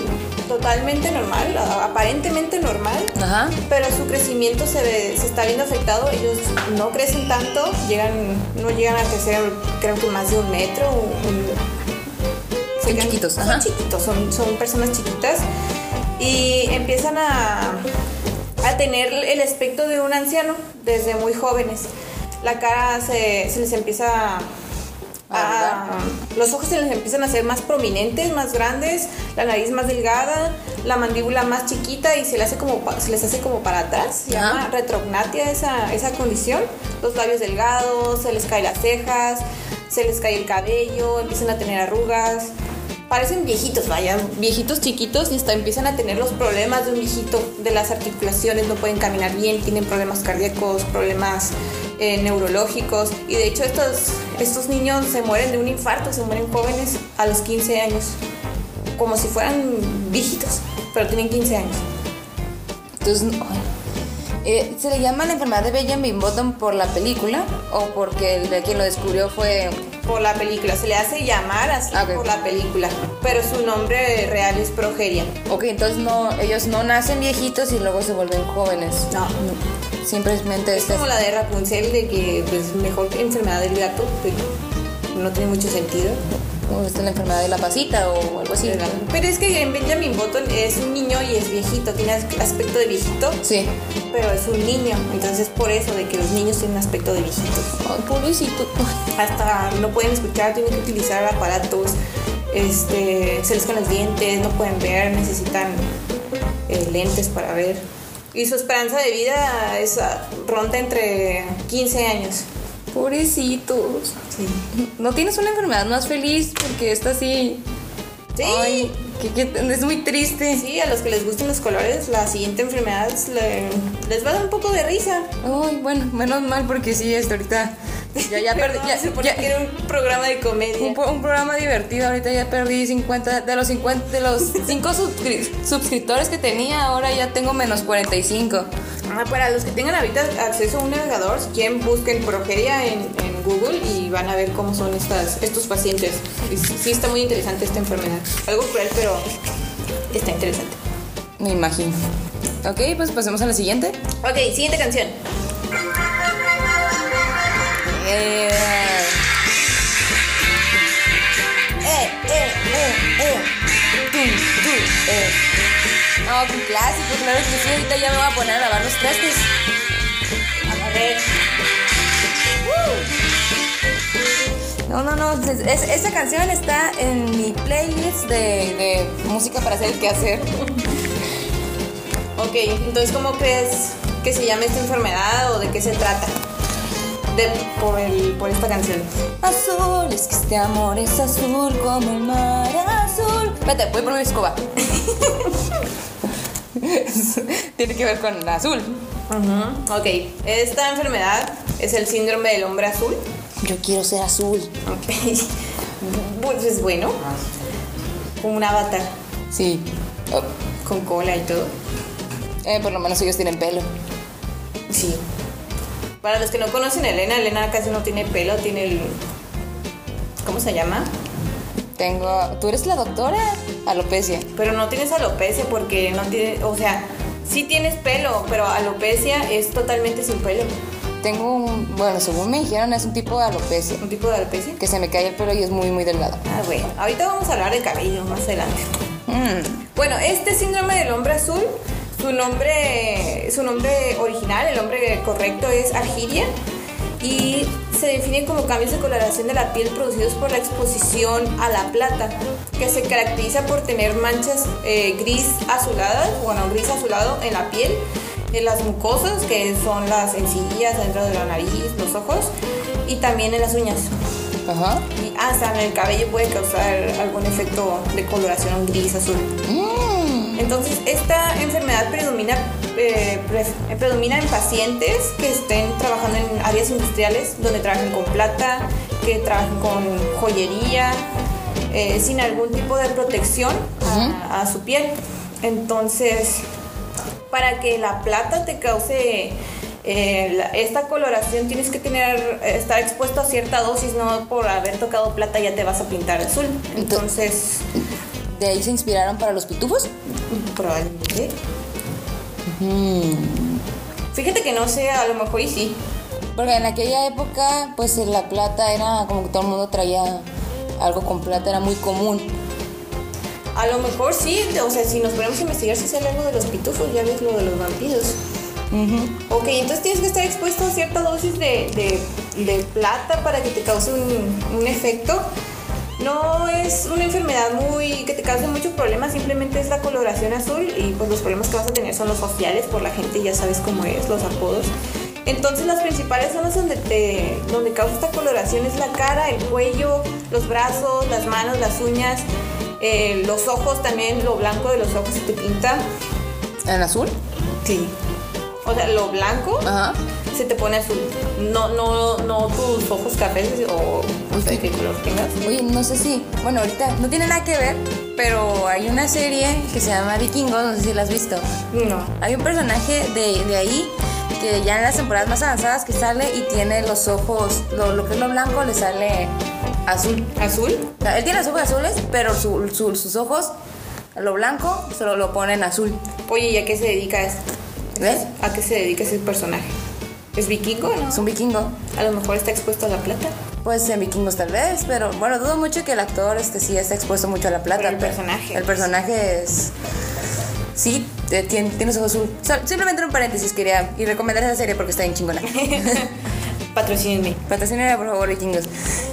totalmente normal, aparentemente normal, Ajá. pero su crecimiento se, ve- se está viendo afectado. Ellos no crecen tanto, llegan, no llegan a crecer, creo que más de un metro. Son chiquitos, Son ajá. chiquitos, son, son personas chiquitas y empiezan a, a tener el aspecto de un anciano desde muy jóvenes. La cara se, se les empieza a, los ojos se les empiezan a hacer más prominentes, más grandes, la nariz más delgada, la mandíbula más chiquita y se, le hace como, se les hace como para atrás. Se llama retrognatia esa, esa condición. Los labios delgados, se les caen las cejas, se les cae el cabello, empiezan a tener arrugas. Parecen viejitos, vaya, viejitos chiquitos y hasta empiezan a tener los problemas de un viejito de las articulaciones, no pueden caminar bien, tienen problemas cardíacos, problemas eh, neurológicos y de hecho estos, estos niños se mueren de un infarto, se mueren jóvenes a los 15 años, como si fueran viejitos, pero tienen 15 años. Entonces. Eh, ¿se le llama la enfermedad de Benjamin Button por la película o porque el de quien lo descubrió fue Por la película, se le hace llamar así Ah, ok. por la película, pero su nombre real es progeria. Ok, entonces no, ellos no nacen viejitos y luego se vuelven jóvenes. No, Simplemente Es este como la de Rapunzel, de que pues mejor que enfermedad del gato, que no tiene mucho sentido. O esta es la enfermedad de la pasita o algo así. Pero es que en Benjamin Button es un niño y es viejito, tiene as- aspecto de viejito, Sí. pero es un niño, entonces por eso de que los niños tienen aspecto de viejitos. Ay, pobrecito. Hasta no pueden escuchar, tienen que utilizar aparatos, este, se les caen los dientes, no pueden ver, necesitan eh, lentes para ver. Y su esperanza de vida es ah, ronda entre 15 años. Pobrecitos. Sí. ¿No tienes una enfermedad más feliz? Porque esta sí. Sí. Ay, que, que- es muy triste. Sí, a los que les gusten los colores, la siguiente enfermedad le- les va a dar un poco de risa. Ay, bueno, menos mal porque sí, hasta ahorita. Ya, ya perdí. Ya- se ya- que era un programa de comedia. un, un programa divertido, ahorita ya perdí 50, de los 50, de los 5 suscriptores que tenía, ahora ya tengo menos 45. Ah, para los que tengan ahorita acceso a un navegador, si quieren busquen progeria en, en Google y van a ver cómo son estas, estos pacientes. Sí está muy interesante esta enfermedad. Algo cruel, pero está interesante. Me imagino. Ok, pues pasemos a la siguiente. Ok, siguiente canción. Eh, eh, eh, eh, eh. Tum, tum, eh. No, un clásico, claro que. Ahorita ya me voy a poner a lavar los trastes. A ver. No, no, no. es- es- esta canción está en mi playlist de, música para hacer el quehacer. Ok, entonces, ¿cómo crees que se llama esta enfermedad o de qué se trata? De, por, esta canción. Azul, es que este amor es azul como el mar azul. Espérate, voy por mi escoba. Tiene que ver con azul. Ujú, Ok, esta enfermedad es el síndrome del hombre azul. Yo quiero ser azul. Ok. Pues es bueno. Como un avatar, Sí. Oh, con cola y todo. eh, por lo menos ellos tienen pelo. Sí. Para los que no conocen a Elena, Elena casi no tiene pelo, tiene el. ¿Cómo se llama? Tengo. ¿Tú eres la doctora? Alopecia. Pero no tienes alopecia porque no tiene. O sea, sí tienes pelo, pero alopecia es totalmente sin pelo. Tengo un. Bueno, según me dijeron, es un tipo de alopecia. ¿Un tipo de alopecia? Que se me cae el pelo y es muy, muy delgado. Ah, bueno. Ahorita vamos a hablar de cabello más adelante. Mm. Bueno, este síndrome del hombre azul, su nombre, su nombre original, el nombre correcto es argiria y se define como cambios de coloración de la piel producidos por la exposición a la plata, que se caracteriza por tener manchas eh, gris azuladas, bueno, gris azulado en la piel, en las mucosas, que son las encías dentro de la nariz, los ojos, y también en las uñas. Ajá. Y hasta en el cabello puede causar algún efecto de coloración gris azul. Mm. Entonces, esta enfermedad predomina, eh, pre- predomina en pacientes que estén trabajando en áreas industriales donde trabajen con plata, que trabajen con joyería, eh, sin algún tipo de protección a, a su piel. Entonces, para que la plata te cause eh, la- esta coloración, tienes que tener estar expuesto a cierta dosis, no por haber tocado plata ya te vas a pintar azul. Entonces, ¿De ahí se inspiraron para los pitufos? probablemente. Fíjate que no sé, a lo mejor y sí. Porque en aquella época, pues la plata era como que todo el mundo traía algo con plata, era muy común. A lo mejor sí, o sea, si nos ponemos a investigar si sale algo de los pitufos, ya ves lo de los vampiros. Ok, entonces tienes que estar expuesto a cierta dosis de, de- de plata para que te cause un, un efecto. No es una enfermedad muy que te cause muchos problemas, simplemente es la coloración azul y pues los problemas que vas a tener son los sociales por la gente, ya sabes cómo es, los apodos. Entonces las principales zonas donde te, donde causa esta coloración es la cara, el cuello, los brazos, las manos, las uñas, eh, los ojos también, lo blanco de los ojos se te pinta. ¿En azul? Sí. O sea, lo blanco Ajá. se te pone azul. No, no, no tus ojos cafés o no sé qué color tengas. Oye, no sé si, bueno, ahorita no tiene nada que ver, pero hay una serie que se llama Vikingos, no sé si la has visto. No. Hay un personaje de, de ahí que ya en las temporadas más avanzadas que sale y tiene los ojos, lo, lo que es lo blanco le sale azul. ¿Azul? O sea, él tiene los ojos azules, pero su- su- sus ojos, lo blanco, solo lo ponen azul. Oye, ¿y a qué se dedica esto? ¿Ves? ¿A qué se dedica ese personaje? ¿Es vikingo, no? Es un vikingo. A lo mejor está expuesto a la plata. Pues en vikingos tal vez, pero bueno, dudo mucho que el actor este sí está expuesto mucho a la plata. Pero el personaje. El personaje es. Sí, eh, tiene, tiene los ojos azul. Simplemente un paréntesis quería y recomendar esa serie porque está bien chingona. Patrocínenme. Patrocíname, por favor, vikingos.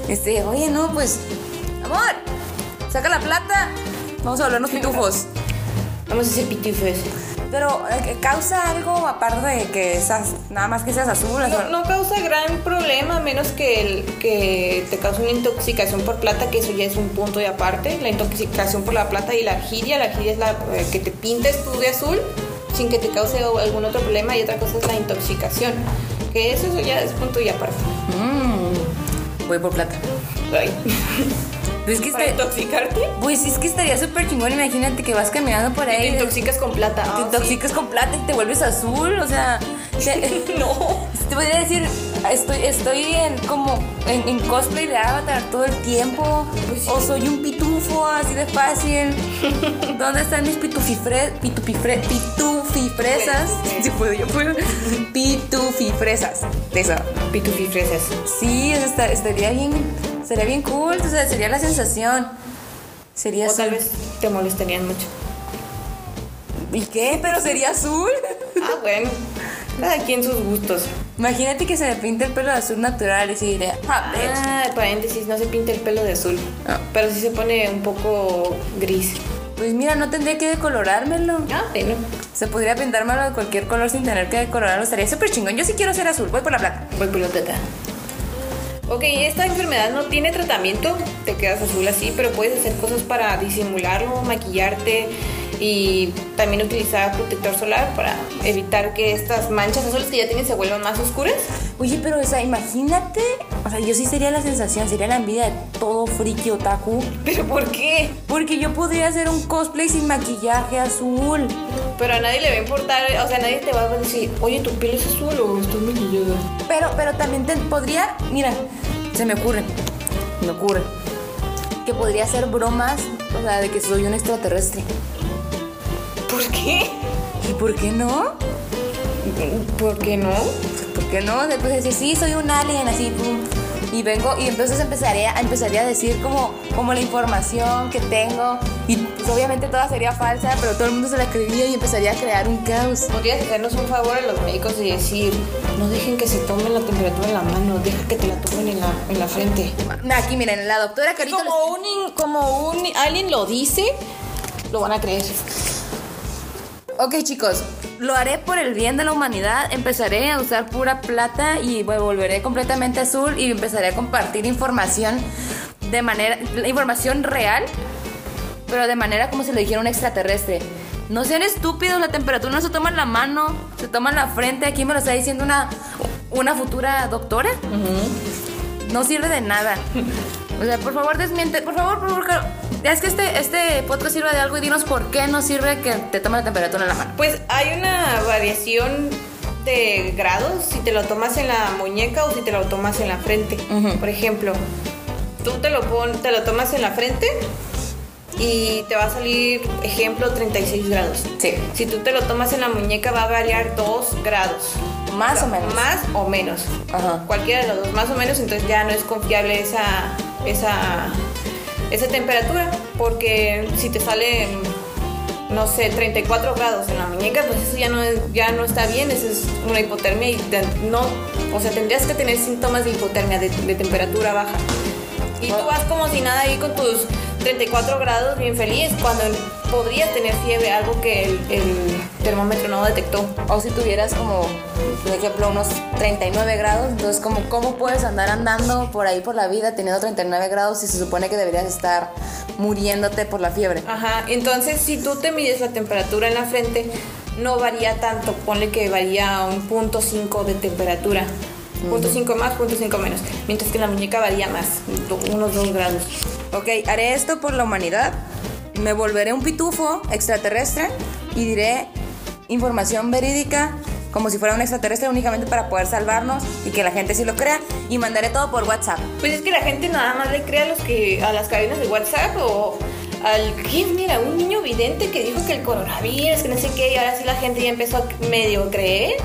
Este, oye, no, pues. Amor, saca la plata. Vamos a volvernos pitufos. Vamos a hacer pitufos. Pero, eh, ¿causa algo aparte de que seas, nada más que seas azul? No, no causa gran problema, a menos que, el- que te cause una intoxicación por plata, que eso ya es un punto de aparte. La intoxicación por la plata y la argiria. La argiria es la eh, que te pintes tú de azul sin que te cause algún otro problema. Y otra cosa es la intoxicación. Que eso, eso ya es punto y aparte. mm, voy por plata. Ay. Pues es que ¿Para este- intoxicarte? Pues es que estaría súper chingón. Imagínate que vas caminando por Te ahí. intoxicas con plata. te Ah, intoxicas con plata y te vuelves azul. O sea, te- No. Te podría decir, estoy, estoy en como en, en cosplay de Avatar todo el tiempo. Pues. O soy un pitufo, así de fácil. ¿Dónde están mis pitufifre, pitupifre, pitufifresas? Sí puedo, yo puedo. Pitufifresas. Eso. Pitufifresas. Sí, o sea, esta- estaría bien, estaría bien cool. O sea, sería la sensación. Sería O azul. tal vez te molestarían mucho. ¿Y qué? ¿Pero sería azul? Ah, bueno. Cada quien sus gustos. Imagínate que se me pinte el pelo de azul natural y se diría, ah. Ah, paréntesis, no se pinta el pelo de azul. Ah. Pero sí se pone un poco gris. Pues mira, no tendría que decolorármelo. Ah, bueno. Se podría pintármelo de cualquier color sin tener que decolorarlo. Estaría súper chingón. Yo sí quiero ser azul. Voy por la plata. Voy por la teta. Ok, esta enfermedad no tiene tratamiento, te quedas azul así, pero puedes hacer cosas para disimularlo, maquillarte y también utilizar protector solar para evitar que estas manchas azules que ya tienes se vuelvan más oscuras. Oye, pero o sea, imagínate. O sea, yo sí sería la sensación, sería la envidia de todo friki otaku. ¿Pero por qué? Porque yo podría hacer un cosplay sin maquillaje azul. Pero a nadie le va a importar, o sea, nadie te va a decir, oye, tu piel es azul o estás maquillada. Pero, pero también te podría. Mira, se me ocurre. Me ocurre. Que podría hacer bromas, o sea, de que soy un extraterrestre. ¿Por qué? ¿Y por qué no? ¿Por qué no? ¿Por qué no? Después decir, sí, soy un alien, así, pum. Y vengo, y entonces empezaría, empezaría a decir como, como la información que tengo. Y pues, obviamente toda sería falsa, pero todo el mundo se la creería y empezaría a crear un caos. Podrías hacernos un favor a los médicos y decir, no dejen que se tomen la temperatura en la mano, deja que te la tomen en la, en la frente. Aquí, miren, la doctora Carito. les- Como un, como un alguien lo dice, lo van a creer. Ok, chicos, lo haré por el bien de la humanidad. Empezaré a usar pura plata y me volveré completamente azul y empezaré a compartir información de manera. información real, pero de manera como si lo dijera un extraterrestre. No sean estúpidos, la temperatura no se toma en la mano, se toma en la frente. Aquí me lo está diciendo una, una futura doctora. No sirve de nada. O sea, por favor, desmiente. Por favor, por favor, Caro, es que este, este podcast sirva de algo y dinos por qué no sirve que te tome la temperatura en la mano. Pues hay una variación de grados si te lo tomas en la muñeca o si te lo tomas en la frente. Por ejemplo, tú te lo, pon, te lo tomas en la frente y te va a salir, ejemplo, 36 grados. Sí. Si tú te lo tomas en la muñeca va a variar 2 grados. Más o menos. Más o menos. Ajá. Cualquiera de los dos, más o menos, entonces ya no es confiable esa, esa, esa temperatura. Porque si te sale, no sé, 34 grados en la muñeca, pues eso ya no, ya no está bien, eso es una hipotermia y no, o sea, tendrías que tener síntomas de hipotermia, de, temperatura baja. Y tú vas como si nada ahí con tus 34 grados bien feliz, cuando podrías tener fiebre, algo que el- termómetro no detectó. O si tuvieras como, por ejemplo, unos 39 grados, entonces como, ¿cómo puedes andar andando por ahí por la vida teniendo 39 grados si se supone que deberías estar muriéndote por la fiebre? Ajá, entonces si tú te mides la temperatura en la frente, no varía tanto, ponle que varía un punto 5 de temperatura. Punto 5 más, punto 5 menos. Mientras que en la muñeca varía más, unos 2 grados. Ok, haré esto por la humanidad. Me volveré un pitufo extraterrestre y diré información verídica como si fuera un extraterrestre únicamente para poder salvarnos y que la gente sí lo crea. Y mandaré todo por WhatsApp. Pues es que la gente nada más le cree a los que a las cadenas de WhatsApp o al ¿quién mira un niño vidente que dijo que el coronavirus que no sé qué y ahora sí la gente ya empezó a medio creer.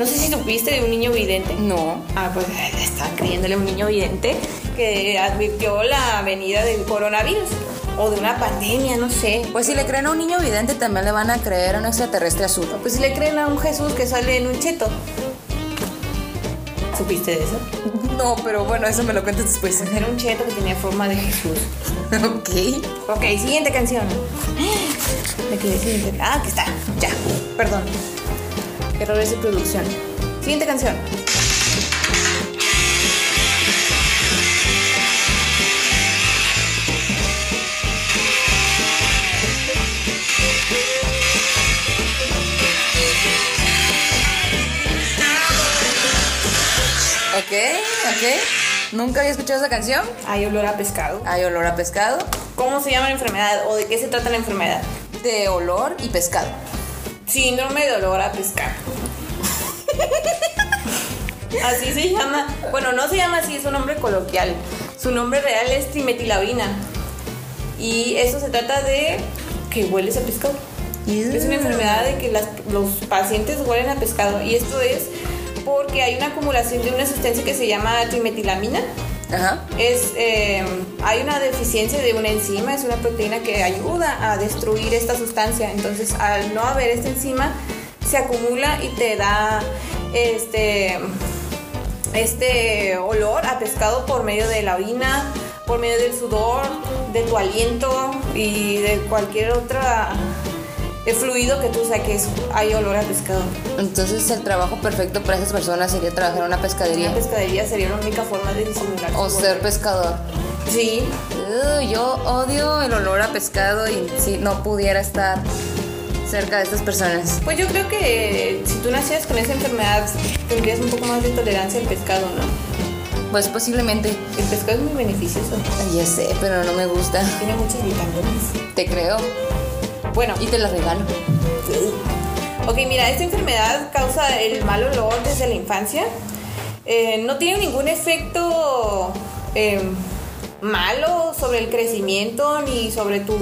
No sé si supiste de un niño vidente. No. Ah, pues están creyéndole a un niño vidente que advirtió la venida del coronavirus o de una pandemia, no sé. Pues si le creen a un niño vidente, también le van a creer a un extraterrestre azul. Pues si le creen a un Jesús que sale en un cheto. ¿Supiste de eso? No, pero bueno, eso me lo cuentas después. Pues era un cheto que tenía forma de Jesús. ok. Ok, siguiente canción. Me quedé siguiente. Ah, aquí está. Ya. Perdón. Errores de producción. Siguiente canción. Ok, ok. Nunca había escuchado esa canción. Hay olor a pescado. Hay olor a pescado, ¿Cómo se llama la enfermedad o de qué se trata la enfermedad? de olor y pescado. Síndrome de olor a pescado. así se llama. Bueno, no se llama así, es un nombre coloquial. Su nombre real es trimetilabina. Y eso se trata de que hueles a pescado. Es una enfermedad de que las- los pacientes huelen a pescado. Y esto es porque hay una acumulación de una sustancia que se llama trimetilamina. Ajá. Es, eh, hay una deficiencia de una enzima, es una proteína que ayuda a destruir esta sustancia. Entonces, al no haber esta enzima, se acumula y te da este, este olor a pescado por medio de la orina, por medio del sudor, de tu aliento y de cualquier otra eh, fluido que tú saques. Hay olor a pescado. Entonces el trabajo perfecto para esas personas sería trabajar en una pescadería Una pescadería sería la única forma de disimular. o ser olor. pescador. Sí, yo odio el olor a pescado y si no pudiera estar cerca de estas personas. Pues yo creo que si tú nacías con esa enfermedad tendrías un poco más de tolerancia al pescado, ¿no? Pues posiblemente. El pescado es muy beneficioso, Ya sé, pero no me gusta. tiene muchas vitaminas. Te creo Bueno, y te las regalo. ok, mira, esta enfermedad causa el mal olor desde la infancia. Eh, no tiene ningún efecto eh, malo sobre el crecimiento, ni sobre tu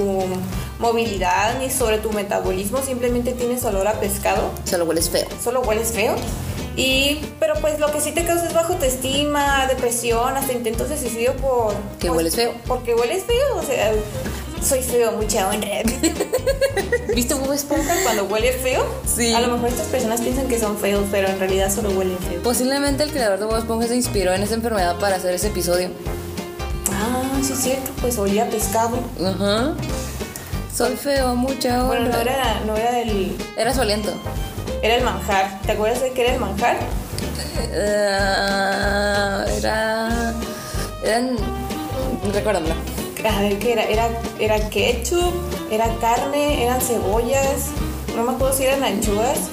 movilidad, ni sobre tu metabolismo, simplemente tienes olor a pescado. Solo hueles feo. solo hueles feo. Y, pero pues lo que sí te causa es bajo autoestima, depresión, hasta intentos de suicidio por... Que pues, hueles feo. Porque hueles feo, o sea, soy feo, mucha honra. ¿Viste Bob Esponja cuando huele feo? Sí. A lo mejor estas personas piensan que son feos, pero en realidad solo huelen feo. Posiblemente el creador de Bob Esponja se inspiró en esa enfermedad para hacer ese episodio. Ah, sí es cierto, pues olía a pescado. Ajá. Soy feo, mucha honra. Bueno, no era, no era el... Era su aliento. Era el manjar. ¿Te acuerdas de qué era el manjar? Eh, era. Eran. Recuérdamelo. A ver, ¿qué era? Era, era ketchup, era carne, eran cebollas, no me acuerdo si eran anchoas,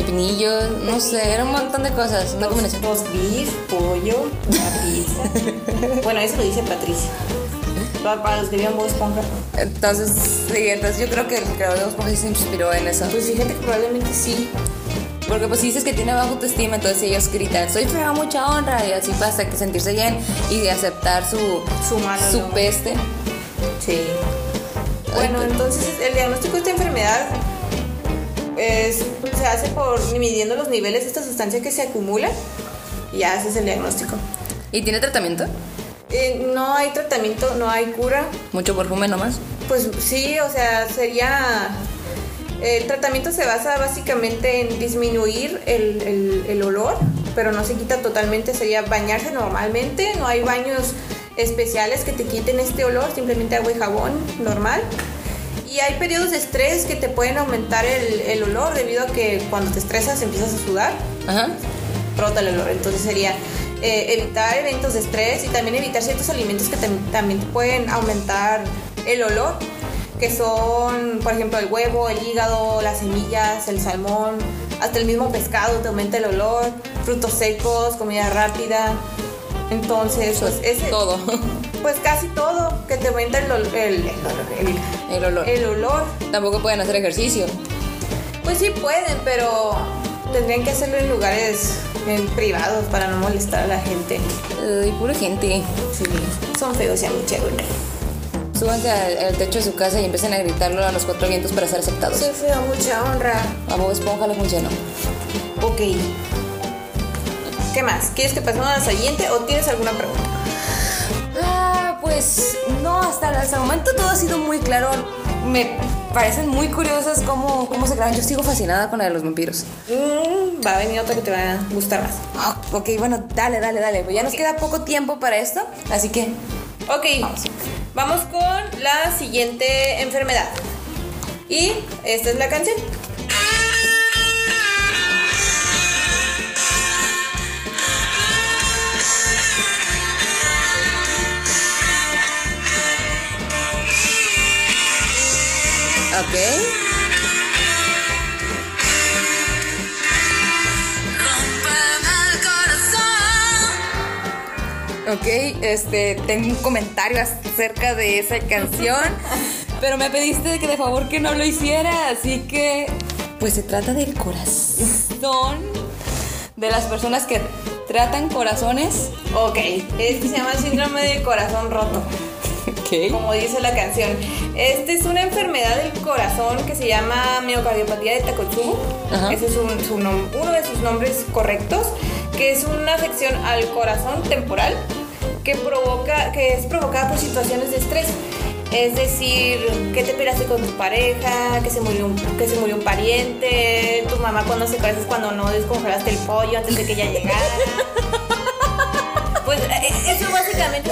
Pepinillos, no sé, era un montón de cosas. Una combinación. dos beef, pollo, una pizza. bueno, eso lo dice Patricia. Para los que vieron Bob Esponja. Entonces, sí, entonces yo creo que el creador de Bob Esponja se inspiró en eso. Pues fíjate que probablemente sí. Porque pues si dices que tiene baja autoestima, entonces ellos gritan, soy feo, mucha honra, y así pasa que sentirse bien y de aceptar su, Su malo, su ¿no? peste. Sí. Bueno, entonces el diagnóstico de esta enfermedad es, se hace por midiendo los niveles de esta sustancia que se acumula y haces el diagnóstico. ¿Y tiene tratamiento? Eh, no hay tratamiento, no hay cura. Mucho perfume nomás. Pues sí, o sea, sería... El tratamiento se basa básicamente en disminuir el, el- el olor, pero no se quita totalmente, sería bañarse normalmente, no hay baños especiales que te quiten este olor, simplemente agua y jabón normal. y hay periodos de estrés que te pueden aumentar el, el olor debido a que cuando te estresas empiezas a sudar, Ajá. brota el olor. Entonces sería eh, evitar eventos de estrés y también evitar ciertos alimentos que tam- también te pueden aumentar el olor, que son, por ejemplo, el huevo, el hígado, las semillas, el salmón, hasta el mismo pescado te aumenta el olor, frutos secos, comida rápida. Entonces, pues ese, Todo. pues casi todo que te aumenta el, el, el olor, el- olor. el olor. Tampoco pueden hacer ejercicio. Pues sí pueden, pero tendrían que hacerlo en lugares en privados para no molestar a la gente. Ay, pura gente. Sí, son feos ya mucha onda. Súbanse al, al techo de su casa y empiecen a gritarlo a los cuatro vientos para ser aceptados. Soy feo, mucha honra. A Bob Esponja le funcionó. Ok. ¿Qué más? ¿Quieres que pasemos a la siguiente o tienes alguna pregunta? Ah, pues no, hasta, hasta el momento todo ha sido muy claro. Me parecen muy curiosas cómo, cómo se graban. Yo sigo fascinada con la de los vampiros. Mm, va a venir otra que te va a gustar más. Ah, ok, bueno, dale, dale, dale. Pues ya nos queda poco tiempo para esto, así que Ok, vamos con la siguiente enfermedad. Y esta es la canción. Ok. Ok, este, tengo un comentario acerca de esa canción, pero me pediste que de favor que no lo hiciera, así que, pues se trata del corazón de las personas que tratan corazones. Ok, este se llama síndrome del corazón roto. Ok. como dice la canción. Este es una enfermedad del corazón que se llama miocardiopatía de Takotsubo. Ese es un- su uno de sus nombres correctos, que es una afección al corazón temporal que provoca, que es provocada por situaciones de estrés. Es decir, que te peleaste con tu pareja, que se murió un, que se murió un pariente, tu mamá cuando se casas cuando no descongelaste el pollo antes de que ella llegara. Pues eh, eso básicamente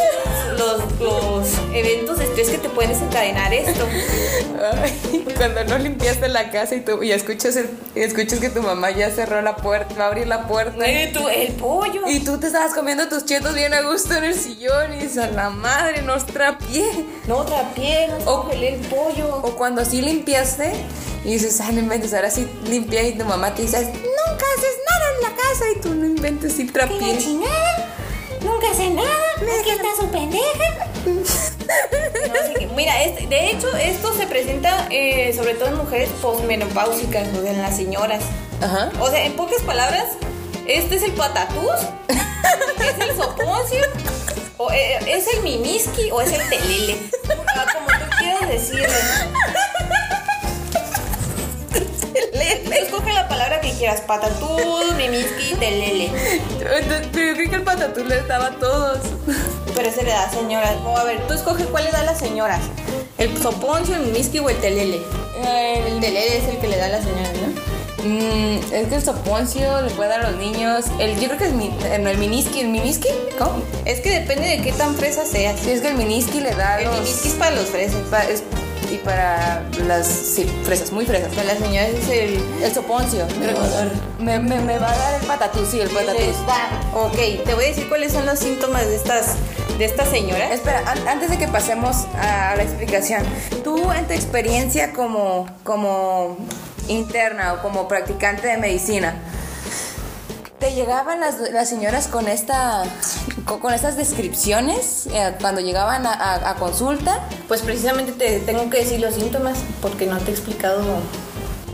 los, los eventos de estrés que te pueden desencadenar esto. Ay, cuando no limpiaste la casa y, tú, y escuchas, el- y escuchas que tu mamá ya cerró la puerta, va a abrir la puerta. Eh, tú, el pollo. Y tú te estabas comiendo tus chetos bien a gusto en el sillón y dices, a la madre, nos trapié. No trapié, no O- el pollo. O cuando sí limpiaste y dices, ay, no inventes, ahora sí limpié y tu mamá te dice, nunca haces nada en la casa y tú no inventes, sí trapié. Nunca hace nada. Es que estás un pendeja. mira, este- de hecho, esto se presenta eh, sobre todo en mujeres posmenopáusicas, o sea, en las señoras. Ajá. O sea, en pocas palabras, este es el patatús, es el soponcio, o eh, es el mimiski o es el telele. Como tú quieras decirle. Tú escoge la palabra que quieras, patatús, mimiski, telele. Pero yo creí que el patatús le daba a todos. Pero ese le da a señoras. O a ver, tú escoge cuál le da a las señoras. El soponcio, el mimiski o el telele. El telele es el que le da a las señoras, ¿no? Mm, es que el soponcio le puede dar a los niños. El, yo creo que es mi, eh, no, el miniski. ¿El miniski? ¿Cómo? Es que depende de qué tan fresa seas. Sí, es que el miniski le da a El los... mimiski es para los fresas. pa- es- y para las sí, fresas, muy fresas. Para las señoras es el. El soponcio. Me va a dar. Me, me, me va a dar el patatús, sí, el patatús. Ok, te voy a decir cuáles son los síntomas de estas, de estas señoras. Espera, an- antes de que pasemos a la explicación, tú en tu experiencia como, como interna o como practicante de medicina, ¿te llegaban las, las señoras con, esta, con, con estas descripciones eh, cuando llegaban a, a- a consulta? Pues precisamente te tengo que decir los síntomas porque no te he explicado.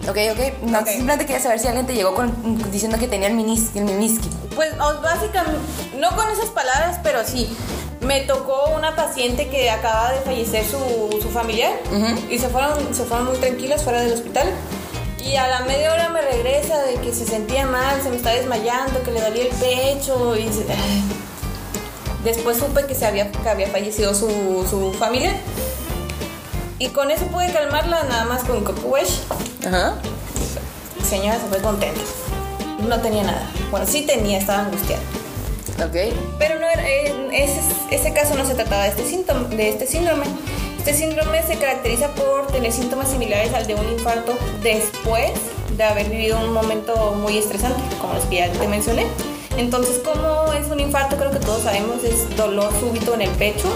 Ok, ok. No, Ok. Simplemente quería saber si alguien te llegó con, diciendo que tenía el, minis, el miniski. Pues básicamente, no con esas palabras, pero sí. Me tocó una paciente que acaba de fallecer su, su familiar y se fueron, se fueron muy tranquilas fuera del hospital. Y a la media hora me regresa de que se sentía mal, se me estaba desmayando, que le dolía el pecho. Y se-. Después supe que, se había, que había fallecido su, su familia. Y con eso pude calmarla nada más con Cocuwesh. Ajá. Señora se fue contenta. No tenía nada. Bueno, sí tenía, estaba angustiada. Ok. Pero no era, en ese, ese caso no se trataba de este síntoma, de este síndrome, Este síndrome se caracteriza por tener síntomas similares al de un infarto después de haber vivido un momento muy estresante, como los que ya te mencioné. Entonces, como es un infarto, creo que todos sabemos, es dolor súbito en el pecho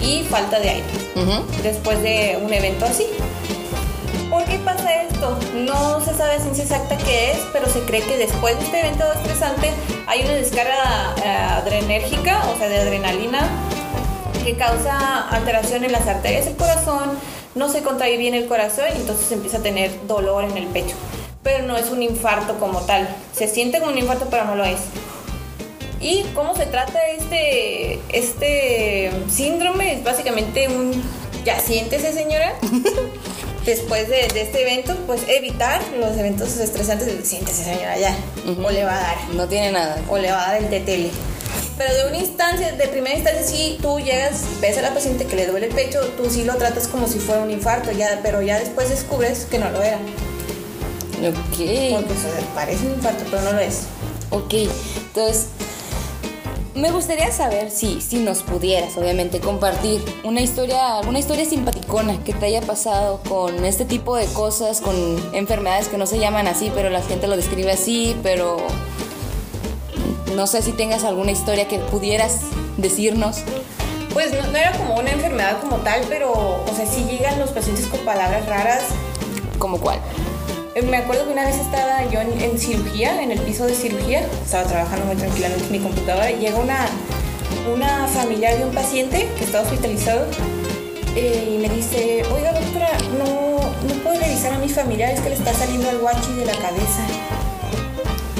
y falta de aire después de un evento así. ¿Por qué pasa esto? No se sabe a ciencia exacta qué es, pero se cree que después de este evento estresante hay una descarga eh, adrenérgica, o sea, de adrenalina, que causa alteración en las arterias del corazón, no se contrae bien el corazón y entonces empieza a tener dolor en el pecho. Pero no es un infarto como tal. Se siente como un infarto, pero no lo es. ¿Y cómo se trata este, este síndrome? Es básicamente un... Ya siéntese, señora. Después de, de este evento, pues evitar los eventos estresantes. Siéntese, señora, ya. O le va a dar. No tiene nada. O le va a dar el tetele. Pero de una instancia, de primera instancia, sí, tú llegas, ves a la paciente que le duele el pecho, tú sí lo tratas como si fuera un infarto, ya, pero ya después descubres que no lo era. Ok. Porque parece un infarto, pero no lo es. Ok. Entonces, me gustaría saber si, si nos pudieras, obviamente, compartir una historia, alguna historia simpaticona que te haya pasado con este tipo de cosas, con enfermedades que no se llaman así, pero la gente lo describe así, pero no sé si tengas alguna historia que pudieras decirnos. Pues no, no era como una enfermedad como tal, pero, o sea, sí llegan los pacientes con palabras raras. ¿Como cuál? Eh, Me acuerdo que una vez estaba yo en, en cirugía, en el piso de cirugía, estaba trabajando muy tranquilamente en mi computadora y llega una, una familiar de un paciente que está hospitalizado eh, y me dice, oiga doctora, no, no puedo revisar a mi familiar, es que le está saliendo el guachi de la cabeza.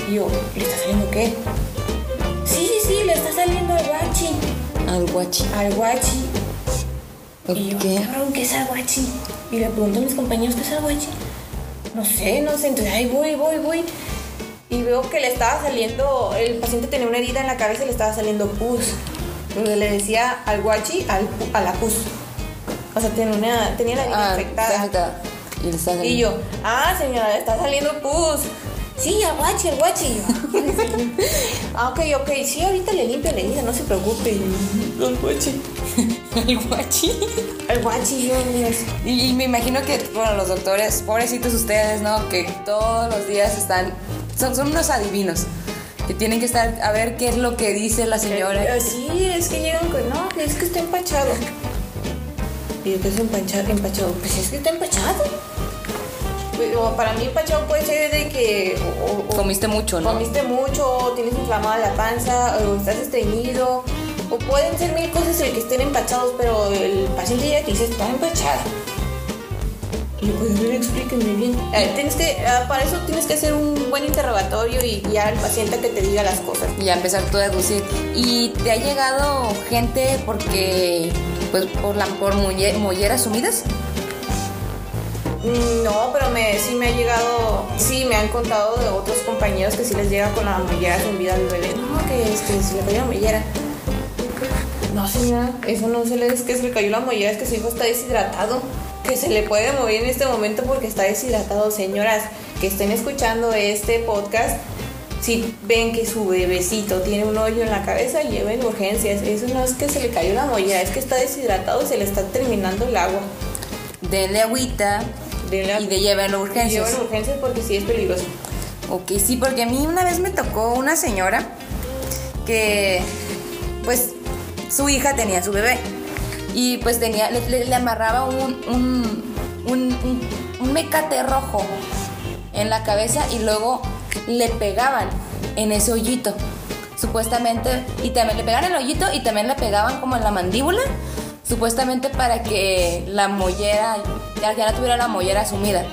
Y yo, ¿le está saliendo qué? Sí, sí, sí, le está saliendo el guachi. Al guachi. Al guachi. Y yo, cabrón, ¿qué es el guachi? Y le pregunto a mis compañeros, ¿qué es el guachi? No sé, no sé. Entonces, ahí voy, voy, voy. Y veo que le estaba saliendo, el paciente tenía una herida en la cabeza y le estaba saliendo pus. Le decía al guachi al, a la pus. O sea, tenía, una, tenía la herida Ah, infectada. Y, Y yo, ah, señora, le está saliendo pus. Sí, al guachi, al guachi. Yo, ah, ok, ok, sí, ahorita le limpio la herida, no se preocupe. Al guachi. El guachi. Al guachi, yo. Y, y me imagino que, bueno, los doctores, pobrecitos ustedes, ¿no? Que todos los días están, son, son unos adivinos. Que tienen que estar a ver qué es lo que dice la señora. Eh, Sí, es que llegan con, no, que es que está empachado. Y yo, ¿qué es empachado? empachado? Pues es que está empachado. Pero para mí empachado puede ser de que o- o- Comiste mucho, ¿no? comiste mucho, o tienes inflamada la panza, o estás estreñido, o pueden ser mil cosas el que estén empachados, pero el paciente llega y te dice, está empachada. Y pues, a ver, explíquenme bien. Eh, tienes que, ah, para eso tienes que hacer un buen interrogatorio y guiar al paciente a que te diga las cosas. Y ya empezar tú a deducir. ¿Y te ha llegado gente porque, pues, por, la, por molle- molleras sumidas? Mm, No, pero me, sí me ha llegado, sí me han contado de otros compañeros que sí les llega con la mollera zumbida al bebé. No, que, es que se le cayó la mollera. No, señora, eso no se le es que se le cayó la mollera, es que su hijo está deshidratado. Que se le puede mover en este momento porque está deshidratado. Señoras que estén escuchando este podcast, si ven que su bebecito tiene un hoyo en la cabeza, lleven urgencias. Eso no es que se le cayó la mollera, es que está deshidratado y se le está terminando el agua. Denle agüita Denle y de llevarlo a urgencias. Llevan urgencias porque sí es peligroso. Ok, sí, porque a mí una vez me tocó una señora que, pues, su hija tenía su bebé y pues tenía, le, le- le amarraba un, un, un, un- mecate rojo en la cabeza y luego le pegaban en ese hoyito, supuestamente, y también le pegaban el hoyito y también le pegaban como en la mandíbula, supuestamente para que la mollera, ya, ya no tuviera la mollera sumida.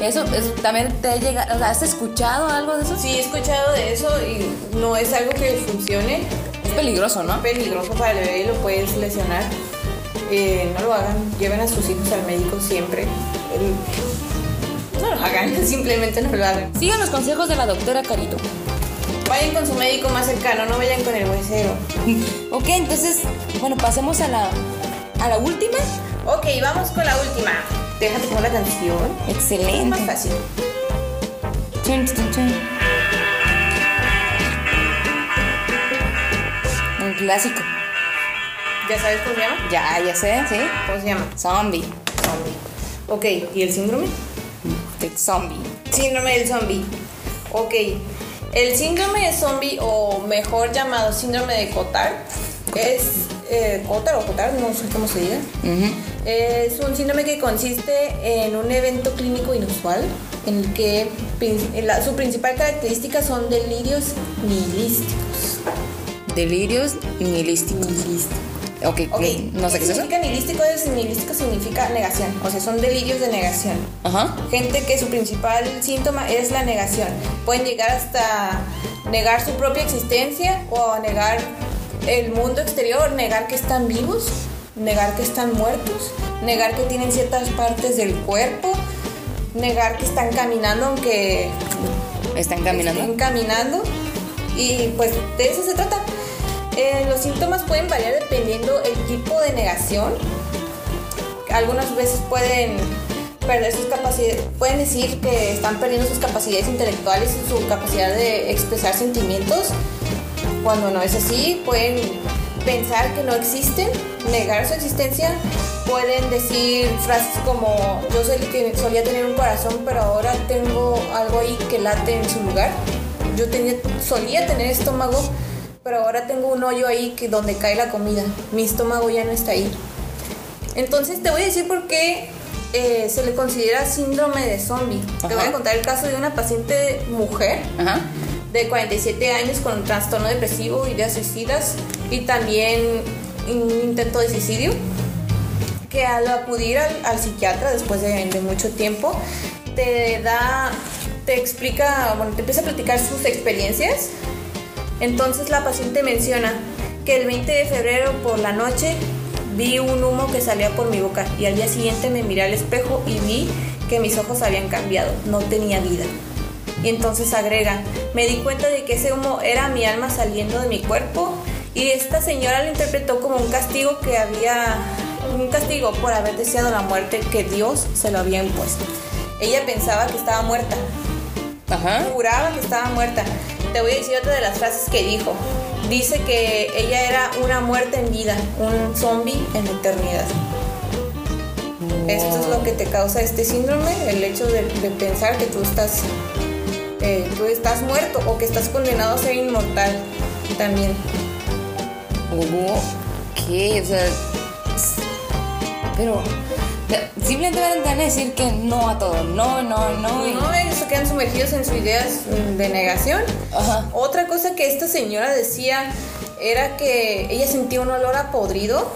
Eso, eso también te llega, ¿has escuchado algo de eso? Sí, he escuchado de eso y no es algo que funcione. Peligroso, ¿no? Peligroso para el bebé y lo puedes lesionar. Eh, no lo hagan, lleven a sus hijos al médico siempre. El- No lo hagan, simplemente no lo hagan. Sigan los consejos de la doctora Carito. Vayan con su médico más cercano, no vayan con el huesero. ok, entonces, bueno, pasemos a la, a la última. Ok, vamos con la última. Déjate poner la canción. Es más Excelente. fácil. Chun, chun, chun. Un clásico. ¿Ya sabes cómo se llama? Ya, ya sé, sí. ¿Cómo se llama? Zombie. Zombie. Ok, ¿y el síndrome? De zombie. Síndrome del zombie. Ok. El síndrome de zombie, o mejor llamado síndrome de Cotard, es. Eh, Cotard o Cotard, no sé cómo se diga. Ujú. Es un síndrome que consiste en un evento clínico inusual en el que prin- en la- su principal característica son delirios nihilísticos. Delirios nihilísticos. Ok, Ok, no sé qué es eso. significa nihilístico? Es, nihilístico significa negación, o sea, son delirios de negación. Ajá. Gente que su principal síntoma es la negación. Pueden llegar hasta negar su propia existencia o negar el mundo exterior, negar que están vivos, negar que están muertos, negar que tienen ciertas partes del cuerpo, negar que están caminando aunque Están caminando. estén caminando. Y pues de eso se trata. Eh, los síntomas pueden variar dependiendo el tipo de negación. Algunas veces pueden perder sus capacidades, pueden decir que están perdiendo sus capacidades intelectuales y su capacidad de expresar sentimientos. Cuando no es así, pueden pensar que no existen, negar su existencia. Pueden decir frases como yo soy el que solía tener un corazón, pero ahora tengo algo ahí que late en su lugar. Yo tenía, solía tener estómago, pero ahora tengo un hoyo ahí que donde cae la comida. Mi estómago ya no está ahí. Entonces te voy a decir por qué eh, se le considera síndrome de zombie. Te voy a contar el caso de una paciente mujer Ajá. de 47 años con trastorno depresivo, ideas suicidas y también un intento de suicidio, que al acudir al, al psiquiatra después de, de mucho tiempo, te da, te explica, bueno, te empieza a platicar sus experiencias. Entonces la paciente menciona que el 20 de febrero por la noche vi un humo que salía por mi boca y al día siguiente me miré al espejo y vi que mis ojos habían cambiado, no tenía vida. Y entonces agrega, me di cuenta de que ese humo era mi alma saliendo de mi cuerpo y esta señora lo interpretó como un castigo que había, un castigo por haber deseado la muerte que Dios se lo había impuesto. Ella pensaba que estaba muerta, Ajá. juraba que estaba muerta. Te voy a decir otra de las frases que dijo. Dice que ella era una muerte en vida, un zombie en eternidad. Esto es lo que te causa este síndrome, el hecho de, pensar que tú estás, eh, tú estás muerto o que estás condenado a ser inmortal también. ¿Qué? O sea. Pero. Simplemente van a decir que no a todo. No, no, no. y- No, ellos se quedan sumergidos en sus ideas mm, de negación. Ajá. Otra cosa que esta señora decía era que ella sentía un olor a podrido.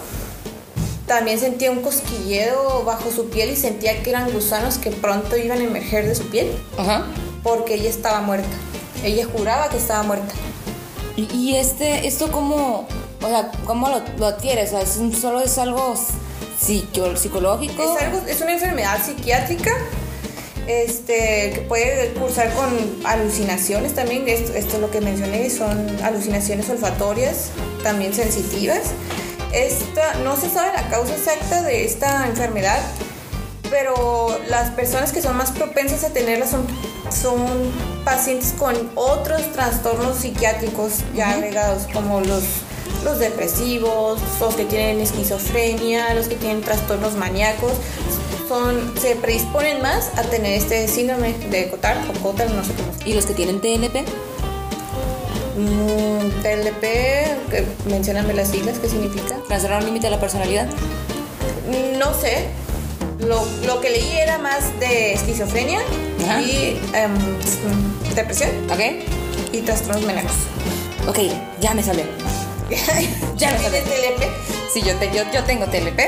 También sentía un cosquilleo bajo su piel y sentía que eran gusanos que pronto iban a emerger de su piel Ajá. porque ella estaba muerta. Ella juraba que estaba muerta. Y, y este, esto cómo. O sea, ¿cómo lo, lo adquieres? O sea, ¿es un- solo es algo psico- psicológico. Es, algo, es una enfermedad psiquiátrica este, que puede cursar con alucinaciones también. Esto, esto es lo que mencioné, son alucinaciones olfatorias, también sensitivas. Esta, no se sabe la causa exacta de esta enfermedad, pero las personas que son más propensas a tenerla son, son pacientes con otros trastornos psiquiátricos ya agregados, como los, los depresivos, los que tienen esquizofrenia, los que tienen trastornos maníacos. Son, se predisponen más a tener este síndrome de Cotard o Cotard, no sé cómo ¿Y los que tienen TLP? Mm, TLP, que, mencióname las siglas, ¿qué significa? ¿Trastorno límite de la personalidad? No sé. Lo, lo que leí era más de esquizofrenia Ajá. y em, mm, depresión ¿Ok? y trastornos maníacos. Ok, ya me sale. Ya sale. ¿Tienes TLP? Sí, yo, te- yo, yo tengo TLP.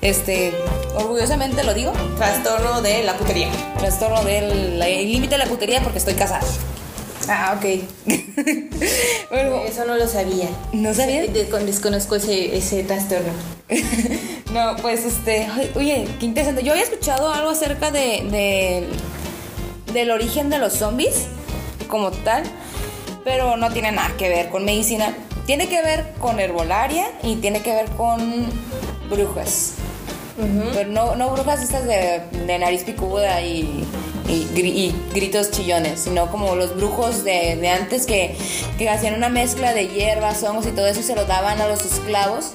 Este, orgullosamente lo digo. Trastorno de la putería. Trastorno del el límite de la putería porque estoy casada. Ah, ok. Bueno, Eso no lo sabía. ¿No con- desconozco ese, ese trastorno. no, pues este, oye, qué interesante. Yo había escuchado algo acerca de, de- del origen de los zombies como tal, pero no tiene nada que ver con medicina. Tiene que ver con herbolaria y tiene que ver con brujas. Pero no, no brujas estas de, de nariz picuda y, y gri- y gritos chillones, sino como los brujos de, de antes que, que hacían una mezcla de hierbas, hongos y todo eso y se lo daban a los esclavos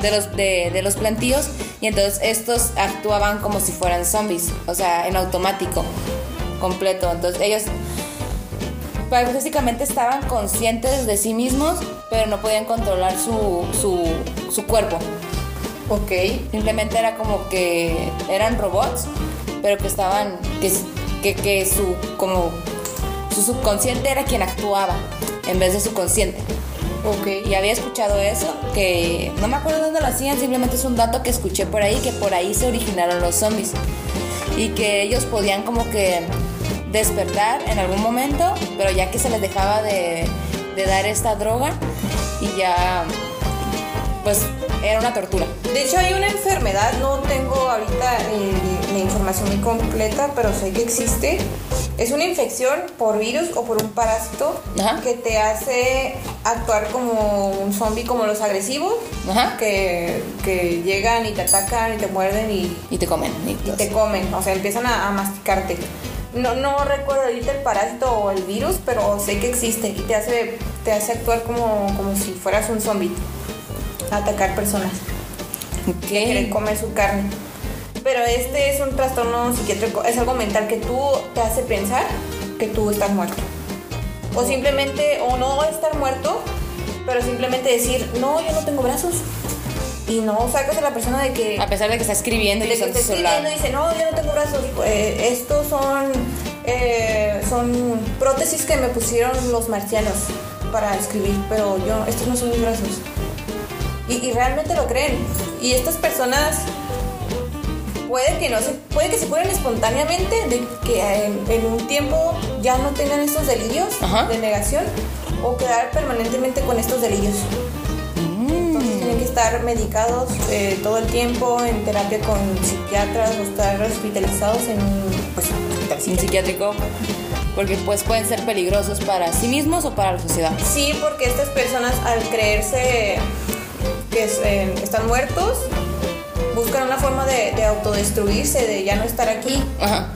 de los, de, de los plantíos y entonces estos actuaban como si fueran zombies, o sea, en automático, completo. Entonces ellos básicamente estaban conscientes de sí mismos, pero no podían controlar su, su, su cuerpo. Ok. Simplemente era como que eran robots, pero que estaban, que, que, que su, como, su subconsciente era quien actuaba en vez de su consciente. Ok. Y había escuchado eso, que no me acuerdo dónde lo hacían, simplemente es un dato que escuché por ahí, que por ahí se originaron los zombies. Y que ellos podían como que despertar en algún momento, pero ya que se les dejaba de, de dar esta droga y ya, pues era una tortura. De hecho hay una enfermedad, no tengo ahorita la información muy completa, pero sé que existe. Es una infección por virus o por un parásito Ajá. que te hace actuar como un zombie, como los agresivos, Ajá. que, que llegan y te atacan y te muerden y, Y te comen. y te comen, o sea, empiezan a, a masticarte. No, no recuerdo ahorita el parásito o el virus, pero sé que existe y te hace, te hace actuar como, como si fueras un zombie. Atacar personas Ok. que quieren comer su carne. Pero este es un trastorno psiquiátrico, es algo mental que tú te hace pensar que tú estás muerto. O simplemente, o no estar muerto, pero simplemente decir, no, yo no tengo brazos. Y no sacas a la persona de que A pesar de que está escribiendo y de que está escribiendo y dice, no, yo no tengo brazos. Eh, estos son, eh, son prótesis que me pusieron los marcianos para escribir, pero yo, estos no son mis brazos. Y, y realmente lo creen. Y estas personas puede que no se, puede que se curen espontáneamente, de que en, en un tiempo ya no tengan estos delirios Ajá. de negación o quedar permanentemente con estos delirios. Tienen que estar medicados eh, todo el tiempo en terapia con psiquiatras o estar hospitalizados en pues, un psiquiátrico. Porque pues pueden ser peligrosos para sí mismos o para la sociedad. Sí, porque estas personas al creerse que es- eh, están muertos, buscan una forma de, de autodestruirse, de ya no estar aquí, Ajá.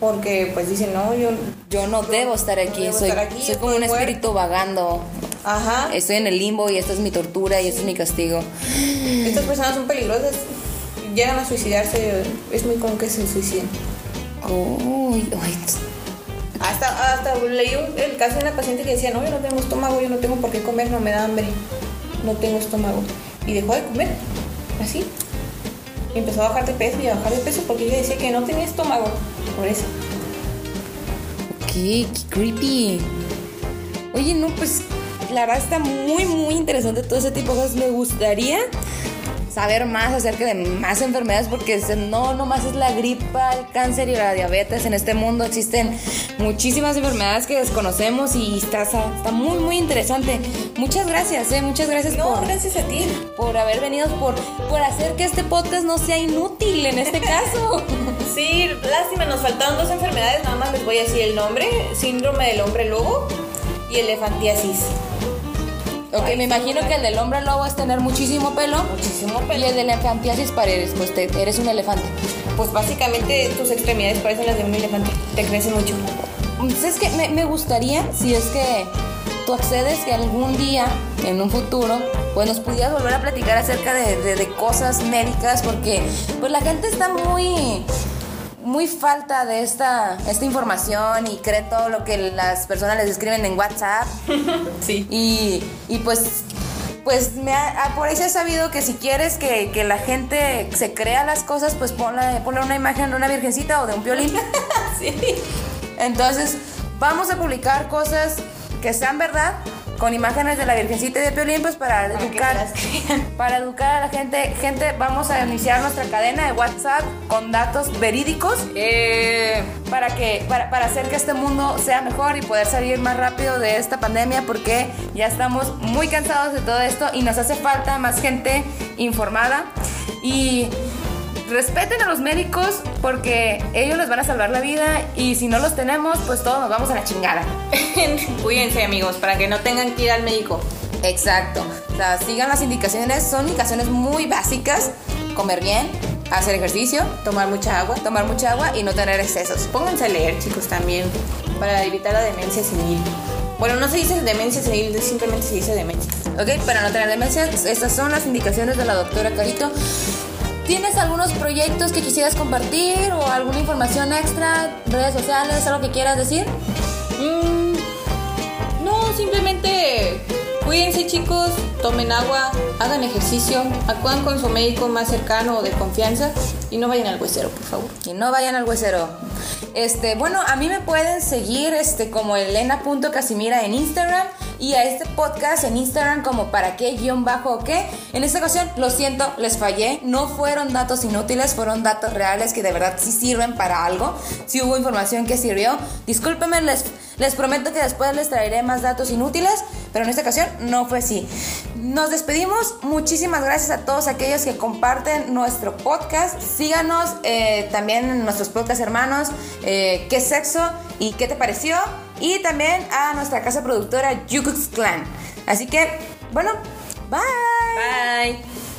porque pues dicen, no, yo... Yo no debo estar aquí, debo soy, estar aquí, soy como un espíritu vagando. Ajá, Estoy en el limbo y esta es mi tortura y este es mi castigo. estas personas son peligrosas, llegan a suicidarse, es muy común que se suiciden. Uy, uy, Hasta, hasta leí el caso de una paciente que decía, no, yo no tengo estómago, yo no tengo por qué comer, no me da hambre, no tengo estómago. Y dejó de comer, así. Y empezó a bajar de peso y a bajar de peso porque ella decía que no tenía estómago, por eso. qué, qué creepy. Oye, no, pues la verdad está muy, muy interesante todo ese tipo de cosas. Me gustaría saber más acerca de más enfermedades porque no nomás es la gripa, el cáncer y la diabetes. En este mundo existen muchísimas enfermedades que desconocemos y está, está muy, muy interesante. Muchas gracias, eh, muchas gracias No, por, gracias a ti. por haber venido, por, por hacer que este podcast no sea inútil en este caso. Sí, lástima, nos faltaron dos enfermedades, nada más les voy a decir el nombre, síndrome del hombre lobo y elefantiasis. Ok, me imagino que el del hombre lobo es tener muchísimo pelo. Muchísimo Y pelo. el de elefantiasis paredes, pues te- eres un elefante. Pues básicamente tus extremidades parecen las de un elefante, te crecen mucho. Pues es que me, me gustaría, si es que tú accedes, que algún día, en un futuro, pues nos pudieras volver a platicar acerca de, de- de cosas médicas, porque pues la gente está muy muy falta de esta, esta información y cree todo lo que las personas les escriben en WhatsApp. Sí. Y, y pues, pues me ha- ah, por ahí se ha sabido que si quieres que, que la gente se crea las cosas, pues ponle, ponle una imagen de una virgencita o de un violín. Sí. Entonces, vamos a publicar cosas que sean verdad con imágenes de la virgencita y de Piolín, pues para, educar. Para educar a la gente. Gente, vamos a iniciar nuestra cadena de WhatsApp con datos verídicos eh, para, que, para, para hacer que este mundo sea mejor y poder salir más rápido de esta pandemia porque ya estamos muy cansados de todo esto y nos hace falta más gente informada. Y respeten a los médicos porque ellos les van a salvar la vida y si no los tenemos, pues todos nos vamos a la chingada. Cuídense amigos, para que no tengan que ir al médico. Exacto. O sea, sigan las indicaciones, son indicaciones muy básicas. Comer bien, hacer ejercicio, Tomar mucha agua. tomar mucha agua y no tener excesos. Pónganse a leer chicos también, para evitar la demencia senil. Bueno, no se dice demencia, senil, simplemente se dice demencia. Ok, para no tener demencia, estas son las indicaciones de la doctora Carito. ¿Tienes algunos proyectos que quisieras compartir o alguna información extra, redes sociales, algo que quieras decir? Mm, no, simplemente cuídense chicos, tomen agua, hagan ejercicio, acudan con su médico más cercano o de confianza y no vayan al huesero, por favor. Y no vayan al huesero. Este, bueno, a mí me pueden seguir este, como elena.casimira en Instagram y a este podcast en Instagram como para qué guion bajo o qué. En esta ocasión, lo siento, les fallé. No fueron datos inútiles, fueron datos reales que de verdad sí sirven para algo. Si hubo información que sirvió. Discúlpenme, les, les prometo que después les traeré más datos inútiles, pero en esta ocasión no fue así. Nos despedimos. Muchísimas gracias a todos aquellos que comparten nuestro podcast. Síganos eh, también en nuestros podcast hermanos. Eh, ¿Qué sexo? ¿Y qué te pareció? Y también a nuestra casa productora Yukux Clan. Así que, bueno, bye. Bye.